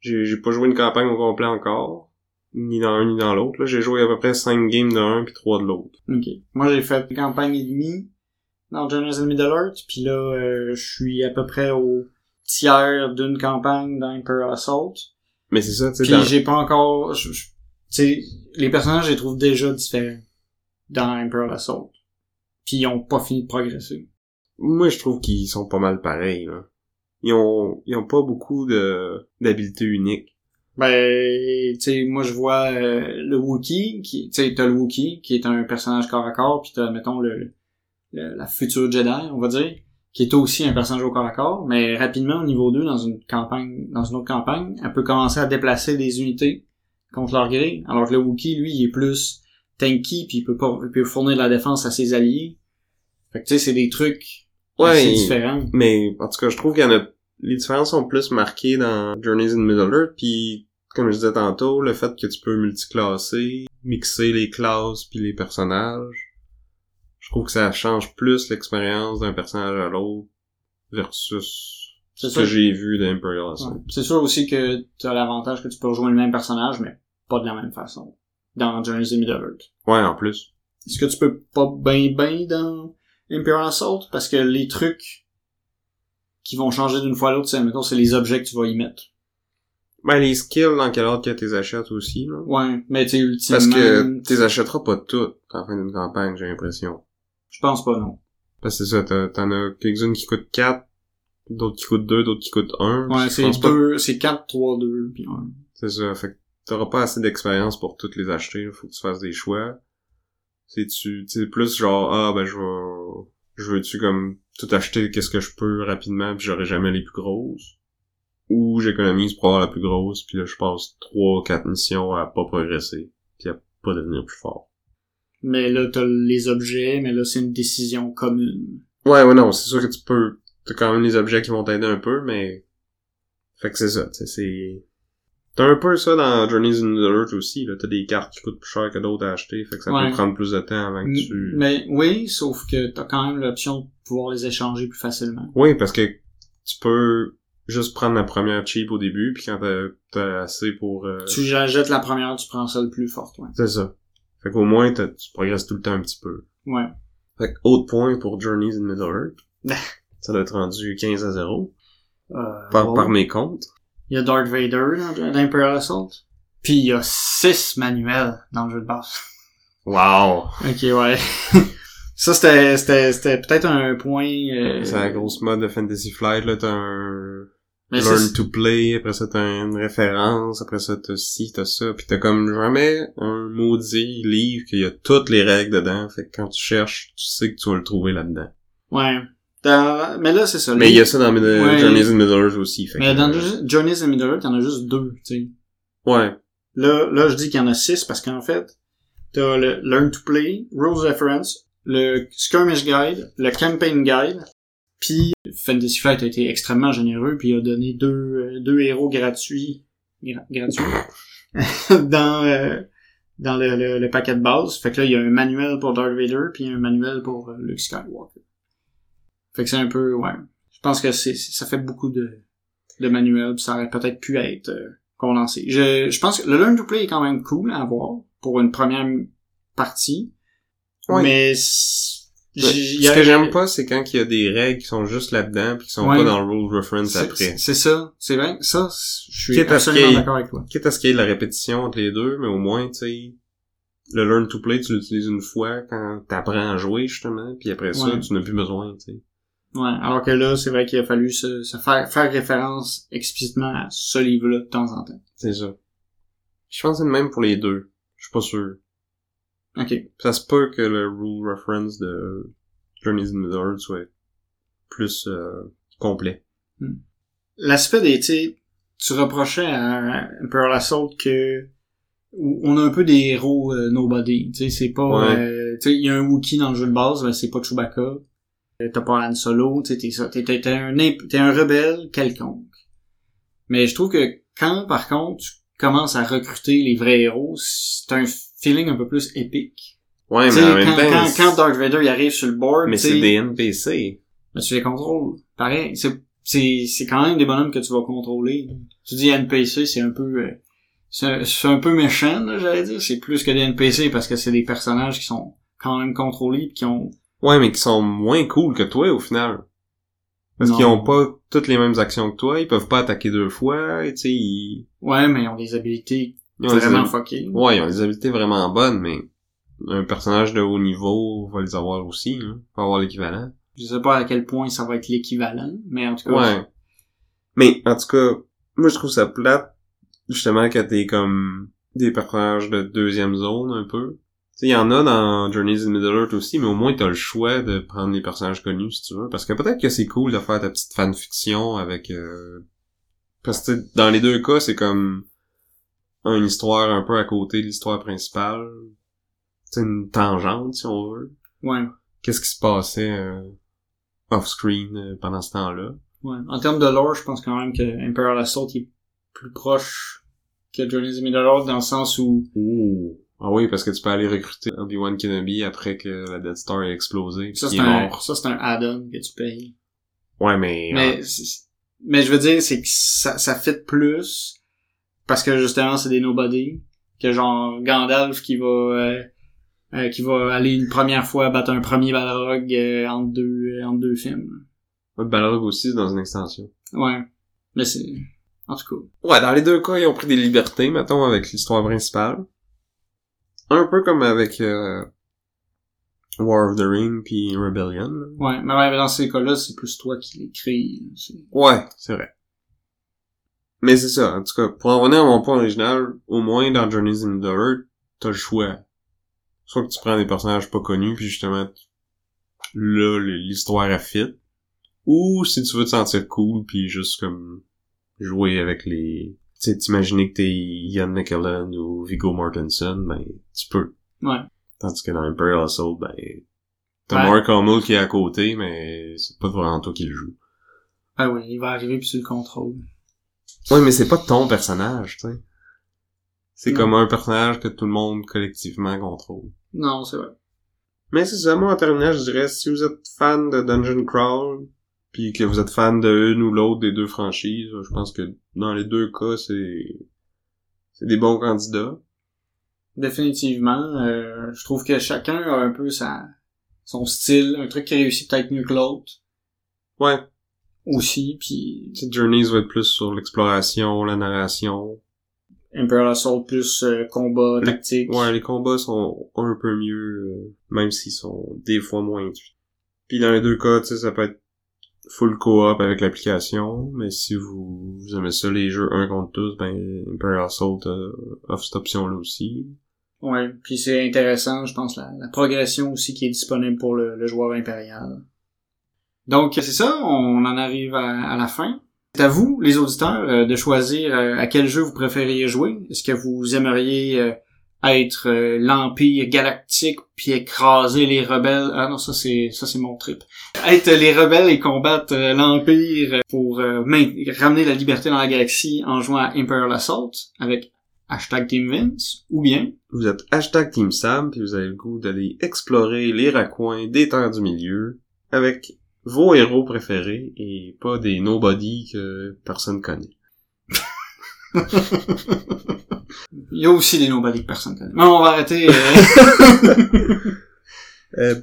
J'ai j'ai pas joué une campagne au complet encore. Ni dans un ni dans l'autre. là. J'ai joué à peu près 5 games de un puis 3 de l'autre. Ok. Moi j'ai fait une campagne et demie dans Journeys in Middle-earth puis là euh, je suis à peu près au tiers d'une campagne dans Imperial Assault. Mais c'est ça, tu sais, Puis dans- j'ai pas encore... Tu sais, les personnages, je les trouve déjà différents dans Imperial Assault. Puis ils ont pas fini de progresser. moi je trouve qu'ils sont pas mal pareils, là. Ils ont, ils ont pas beaucoup de, d'habiletés uniques. Ben, tu sais, moi je vois euh, le Wookiee, qui, tu sais, t'as le Wookiee, qui est un personnage corps à corps, puis t'as, mettons, le, le- la future Jedi, on va dire, qui est aussi un personnage au corps à corps, mais rapidement, au niveau 2, dans une campagne, dans une autre campagne, elle peut commencer à déplacer des unités contre leur gré, alors que le Wookiee, lui, il est plus tanky, puis il peut pas, il peut fournir de la défense à ses alliés. Fait que, tu sais, c'est des trucs assez différents. mais en tout cas, je trouve qu'il y en a... Les différences sont plus marquées dans Journeys in Middle-earth, puis comme je disais tantôt, le fait que tu peux multiclasser, mixer les classes puis les personnages, je trouve que ça change plus l'expérience d'un personnage à l'autre versus ce que j'ai vu d'Imperial Assault. Ouais. C'est sûr aussi que tu as l'avantage que tu peux rejoindre le même personnage, mais pas de la même façon. Dans Journeys in Middle-earth. Ouais, en plus. Est-ce que tu peux pas ben ben dans Imperial Assault? Parce que les trucs qui vont changer d'une fois à l'autre, c'est, mettons, c'est les objets que tu vas y mettre. Ben, les skills, dans quel ordre que t'es achètes aussi, là. Ouais, mais tu ultimement... Parce que t'es achèteras pas toutes en fin d'une campagne, j'ai l'impression. Je pense pas, non. Parce que c'est ça, t'as- t'en as quelques-unes qui coûtent 4, d'autres qui coûtent 2, d'autres qui coûtent 1. Ouais, c'est pense pas- deux, c'est 4, 3, 2, puis 1. C'est ça, fait que t'auras pas assez d'expérience pour toutes les acheter, faut que tu fasses des choix. C'est tu, sais, plus genre, ah, ben, je vais, je veux-tu comme tout acheter qu'est-ce que je peux rapidement puis j'aurai jamais les plus grosses? Ou j'économise pour avoir la plus grosse puis là, je passe 3, 4 missions à pas progresser puis à pas devenir plus fort. Mais là, t'as les objets, mais là, c'est une décision commune. Ouais, ouais, non, c'est sûr que tu peux, t'as quand même les objets qui vont t'aider un peu, mais, fait que c'est ça, tu sais, c'est, t'as un peu ça dans Journeys in Middle Earth aussi, là, t'as des cartes qui coûtent plus cher que d'autres à acheter, fait que ça Ouais. peut prendre plus de temps avant que tu... Mais oui, sauf que t'as quand même l'option de pouvoir les échanger plus facilement. Oui, parce que tu peux juste prendre la première cheap au début, puis quand t'as, assez pour... euh, Tu jettes la première, tu prends celle plus forte, ouais. C'est ça. Fait qu'au moins, tu progresses tout le temps un petit peu. Ouais. Fait que, autre point pour Journeys in Middle Earth. ça doit être rendu 15 à 0, Euh, par, bon. par mes comptes. Il y a Darth Vader dans l'Imperial Assault. Puis il y a 6 manuels dans le jeu de base. Wow! Ok, ouais. Ça, c'était, c'était, c'était peut-être un point... euh, C'est la grosse mode de Fantasy Flight, là, t'as un mais learn to play, après ça t'as une référence, après ça t'as ci, t'as ça, pis t'as comme jamais un maudit livre qu'il y a toutes les règles dedans, fait que quand tu cherches, tu sais que tu vas le trouver là-dedans. Ouais. Dans- Mais là, c'est ça. Mais il y a ça dans Mid- Ouais. Journeys in Middle Earth aussi, fait Mais que- dans Jo- Journeys in Middle Earth, il y en a juste deux, tu sais. Ouais. Là, là, je dis qu'il y en a six parce qu'en fait, t'as le Learn to Play, Rules Reference, le Skirmish Guide, le Campaign Guide, puis Fantasy Flight a été extrêmement généreux puis a donné deux, euh, deux héros gratuits, gra- gratuits, dans, euh, dans le, le, le paquet de base. Fait que là, il y a un manuel pour Darth Vader puis un manuel pour euh, Luke Skywalker. Fait que c'est un peu, ouais. Je pense que c'est, ça fait beaucoup de, de manuels puis ça aurait peut-être pu être euh, condensé. Je, je pense que le Learn to Play est quand même cool à avoir pour une première partie. Ouais. Mais Ce que j'aime pas, c'est quand il y a des règles qui sont juste là-dedans pis qui sont Ouais. pas dans le rule reference après. C'est ça, c'est vrai. Ça, je suis Quitte absolument d'accord avec toi. Quitte à ce qu'il y ait de la répétition entre les deux, mais au moins, tu sais, le learn to play, tu l'utilises une fois quand t'apprends à jouer, justement, puis après ça, Ouais. tu n'as plus besoin, tu sais. Ouais. Alors que là, c'est vrai qu'il a fallu se, se faire, faire référence explicitement à ce livre-là de temps en temps. C'est ça. Je pense que c'est le même pour les deux. Je suis pas sûr. Ok. Ça se peut que le rule reference de Journeys in Middle soit plus euh, complet. L'aspect des, tu sais, tu reprochais à Imperial Assault que on a un peu des héros euh, nobody, tu sais, c'est pas, Ouais. euh, tu sais, il y a un Wookiee dans le jeu de base, mais c'est pas Chewbacca. Euh, T'as pas Han Solo, t'es ça, t'es, t'es, t'es un, t'es un rebelle quelconque. Mais je trouve que quand, par contre, tu commences à recruter les vrais héros, c'est un feeling un peu plus épique. Ouais, mais en même quand, temps, quand, quand Darth Vader il arrive sur le board, mais c'est des NPC. ben, tu les contrôles. Pareil, c'est c'est c'est quand même des bonhommes que tu vas contrôler. Tu dis NPC, c'est un peu euh, c'est c'est un peu méchant, là, j'allais dire. C'est plus que des NPC parce que c'est des personnages qui sont quand même contrôlés qui ont Ouais, mais qui sont moins cool que toi, au final. Parce qu'ils ont pas toutes les mêmes actions que toi, ils peuvent pas attaquer deux fois, et tu sais, ils... ouais, mais ils ont des habilités ils ont des vraiment fuckées. Ouais, ils ont des habiletés vraiment bonnes, mais un personnage de haut niveau va les avoir aussi, hein. Va avoir l'équivalent. Je sais pas à quel point ça va être l'équivalent, mais en tout cas. Ouais. Mais, en tout cas, moi je trouve ça plate, justement, que t'es comme des personnages de deuxième zone, un peu. Sais, il y en a dans Journeys in Middle Earth aussi, mais au moins t'as le choix de prendre les personnages connus, si tu veux. Parce que peut-être que c'est cool de faire ta petite fanfiction avec... Euh... Parce que dans les deux cas, c'est comme une histoire un peu à côté de l'histoire principale. C'est une tangente, si on veut. Ouais. Qu'est-ce qui se passait euh, off-screen euh, pendant ce temps-là? Ouais. En termes de lore, je pense quand même que Imperial Assault est plus proche que Journey's in Middle Earth dans le sens où Ouh. Ah oui, parce que tu peux aller recruter Obi-Wan Kenobi après que la Death Star ait explosé. ça c'est un mort. ça c'est un add-on que tu payes. Ouais, mais... Mais, c'est- mais je veux dire, c'est que ça, ça fit plus parce que justement, c'est des nobody que genre Gandalf qui va euh, euh, qui va aller une première fois battre un premier Balrog euh, entre deux euh, entre deux films. euh, Balrog aussi, c'est dans une extension. Ouais. Mais c'est En tout cas. Ouais, dans les deux cas, ils ont pris des libertés, mettons, avec l'histoire principale. Un peu comme avec euh, War of the Ring puis Rebellion. Ouais, mais ouais, dans ces cas-là, c'est plus toi qui l'écris. Ouais, c'est vrai. Mais c'est ça, en tout cas, pour en revenir à mon point original, au moins dans Journey's in Middle-earth, t'as le choix. Soit que tu prends des personnages pas connus, puis justement, là, l'histoire a fit. Ou si tu veux te sentir cool, puis juste comme jouer avec les... Tu sais, t'imaginer que t'es Ian McKellen ou Viggo Mortensen, ben, tu peux. Ouais. Tandis que dans Imperial Assault, ben, t'as Ouais. Mark Hamill qui est à côté, mais c'est pas vraiment toi qui le joue. Ah oui, il va arriver puis tu le contrôles. Ouais, mais c'est pas ton personnage, tu sais. C'est comme un personnage que tout le monde collectivement contrôle. Non, c'est vrai. Mais c'est ça, moi, en terminant, je dirais, si vous êtes fan de Dungeon Crawl, puis que vous êtes fan de une ou l'autre des deux franchises, je pense que dans les deux cas, c'est c'est des bons candidats. Définitivement. euh, je trouve que chacun a un peu sa son style, un truc qui réussit peut-être mieux que l'autre Ouais, aussi, puis Journeys va être plus sur l'exploration, la narration. Imperial Assault plus euh, combat, tactique. Ouais, les combats sont un peu mieux, euh, même s'ils sont des fois moins. Puis dans les deux cas, tu sais, ça peut être full co-op avec l'application, mais si vous, vous aimez ça, les jeux un contre tous, ben Imperial Assault euh, offre cette option-là aussi. Ouais, puis c'est intéressant, je pense, la, progression aussi qui est disponible pour le, le joueur impérial. Donc, c'est ça, on en arrive à, à la fin. C'est à vous, les auditeurs, euh, de choisir euh, à quel jeu vous préfériez jouer. Est-ce que vous aimeriez euh, être euh, l'Empire galactique puis écraser les rebelles? Ah non, ça c'est ça c'est mon trip. Être les rebelles et combattre euh, l'Empire pour euh, ramener la liberté dans la galaxie en jouant à Imperial Assault avec hashtag Team Vince, ou bien Vous êtes hashtag Team Sam, puis vous avez le goût d'aller explorer les raccoins des terres du milieu avec vos héros préférés et pas des nobody que personne connaît. Il y a aussi des nobody que personne connaît. Mais on va arrêter. euh. Euh,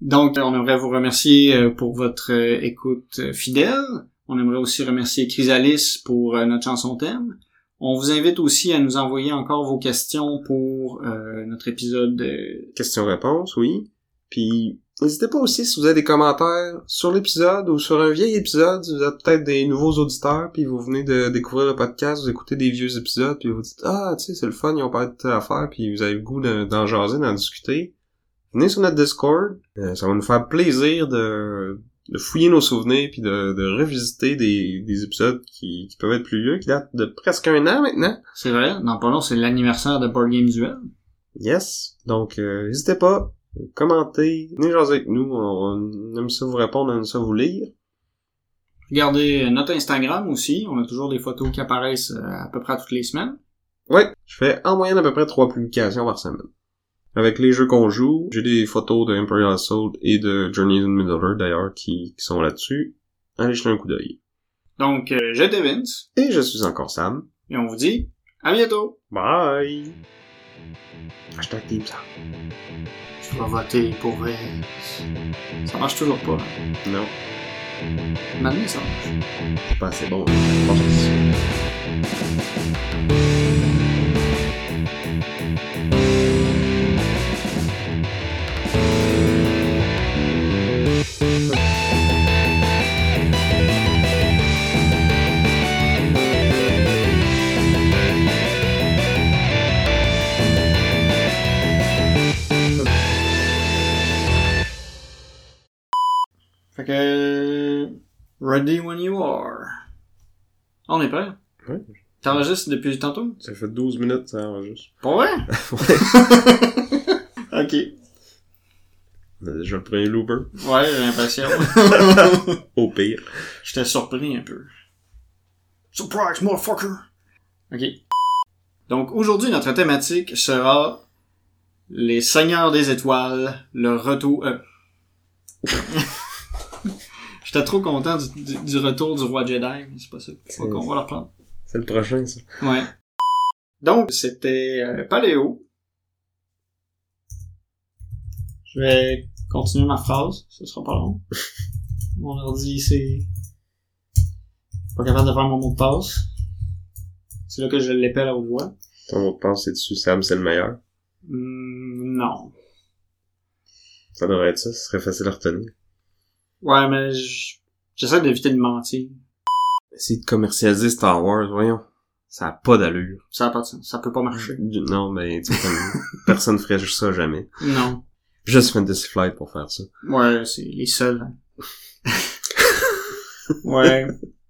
Donc, on aimerait vous remercier euh, pour votre écoute fidèle. On aimerait aussi remercier Chrysalis pour notre chanson thème. On vous invite aussi à nous envoyer encore vos questions pour euh, notre épisode de... Questions-réponses, oui. Puis, n'hésitez pas aussi si vous avez des commentaires sur l'épisode ou sur un vieil épisode, si vous êtes peut-être des nouveaux auditeurs, puis vous venez de découvrir le podcast, vous écoutez des vieux épisodes, puis vous dites « Ah, tu sais, c'est le fun, ils ont parlé de telle affaire, puis vous avez le goût de- d'en jaser, d'en discuter. » Venez sur notre Discord, euh, ça va nous faire plaisir de, de fouiller nos souvenirs, puis de, de revisiter des, des épisodes qui, qui peuvent être plus vieux, qui datent de presque un an maintenant. C'est vrai, dans pas long, c'est l'anniversaire de Board Game Duel. Yes. Donc, euh, n'hésitez pas, commentez, venez jaser avec nous, on, on aime ça vous répondre, on aime ça vous lire. Regardez notre Instagram aussi. On a toujours des photos qui apparaissent euh, à peu près toutes les semaines. Ouais, je fais en moyenne à peu près trois publications par semaine. Avec les jeux qu'on joue, j'ai des photos de Imperial Assault et de Journeys in Middle-earth d'ailleurs qui, qui sont là-dessus. Allez jeter un coup d'œil. Donc, euh, j'étais Vince. Et je suis encore Sam. Et on vous dit à bientôt. Bye! Hashtag Team Sam. Je vais voter pour Vince. Ça marche toujours pas. Non, Maintenant, ça marche. c'est pas assez bon. Je pense. Ready when you are. On est prêt? Ouais. T'enregistres depuis tantôt? Ça fait 12 minutes, ça enregistre. Pas vrai? ok. On a déjà le premier looper. Ouais, j'ai l'impression. Au pire. J'étais surpris un peu. Surprise, motherfucker! Ok. Donc, aujourd'hui, notre thématique sera les Seigneurs des Étoiles, le retour... euh. J'étais trop content du, du- du retour du roi Jedi, mais c'est pas ça. On va le reprendre. C'est le prochain, ça. Ouais. Donc, c'était euh, Paléo. Je vais continuer ma phrase, ce sera pas long. Mon ordi, c'est... Pas capable de faire mon mot de passe. C'est là que je l'épelle à haute voix. Ton mot de passe, c'est dessus. Sam, c'est le meilleur? Hmm, non. Ça devrait être ça. Ce serait facile à retenir. Ouais, mais j'essaie d'éviter de mentir. Essayer de commercialiser Star Wars, voyons. Ça a pas d'allure. Ça a pas de sens. Ça peut pas marcher. Non, mais tu sais, personne ferait juste ça jamais. Non. Juste Fantasy Flight pour faire ça. Ouais, c'est les seuls. hein. ouais.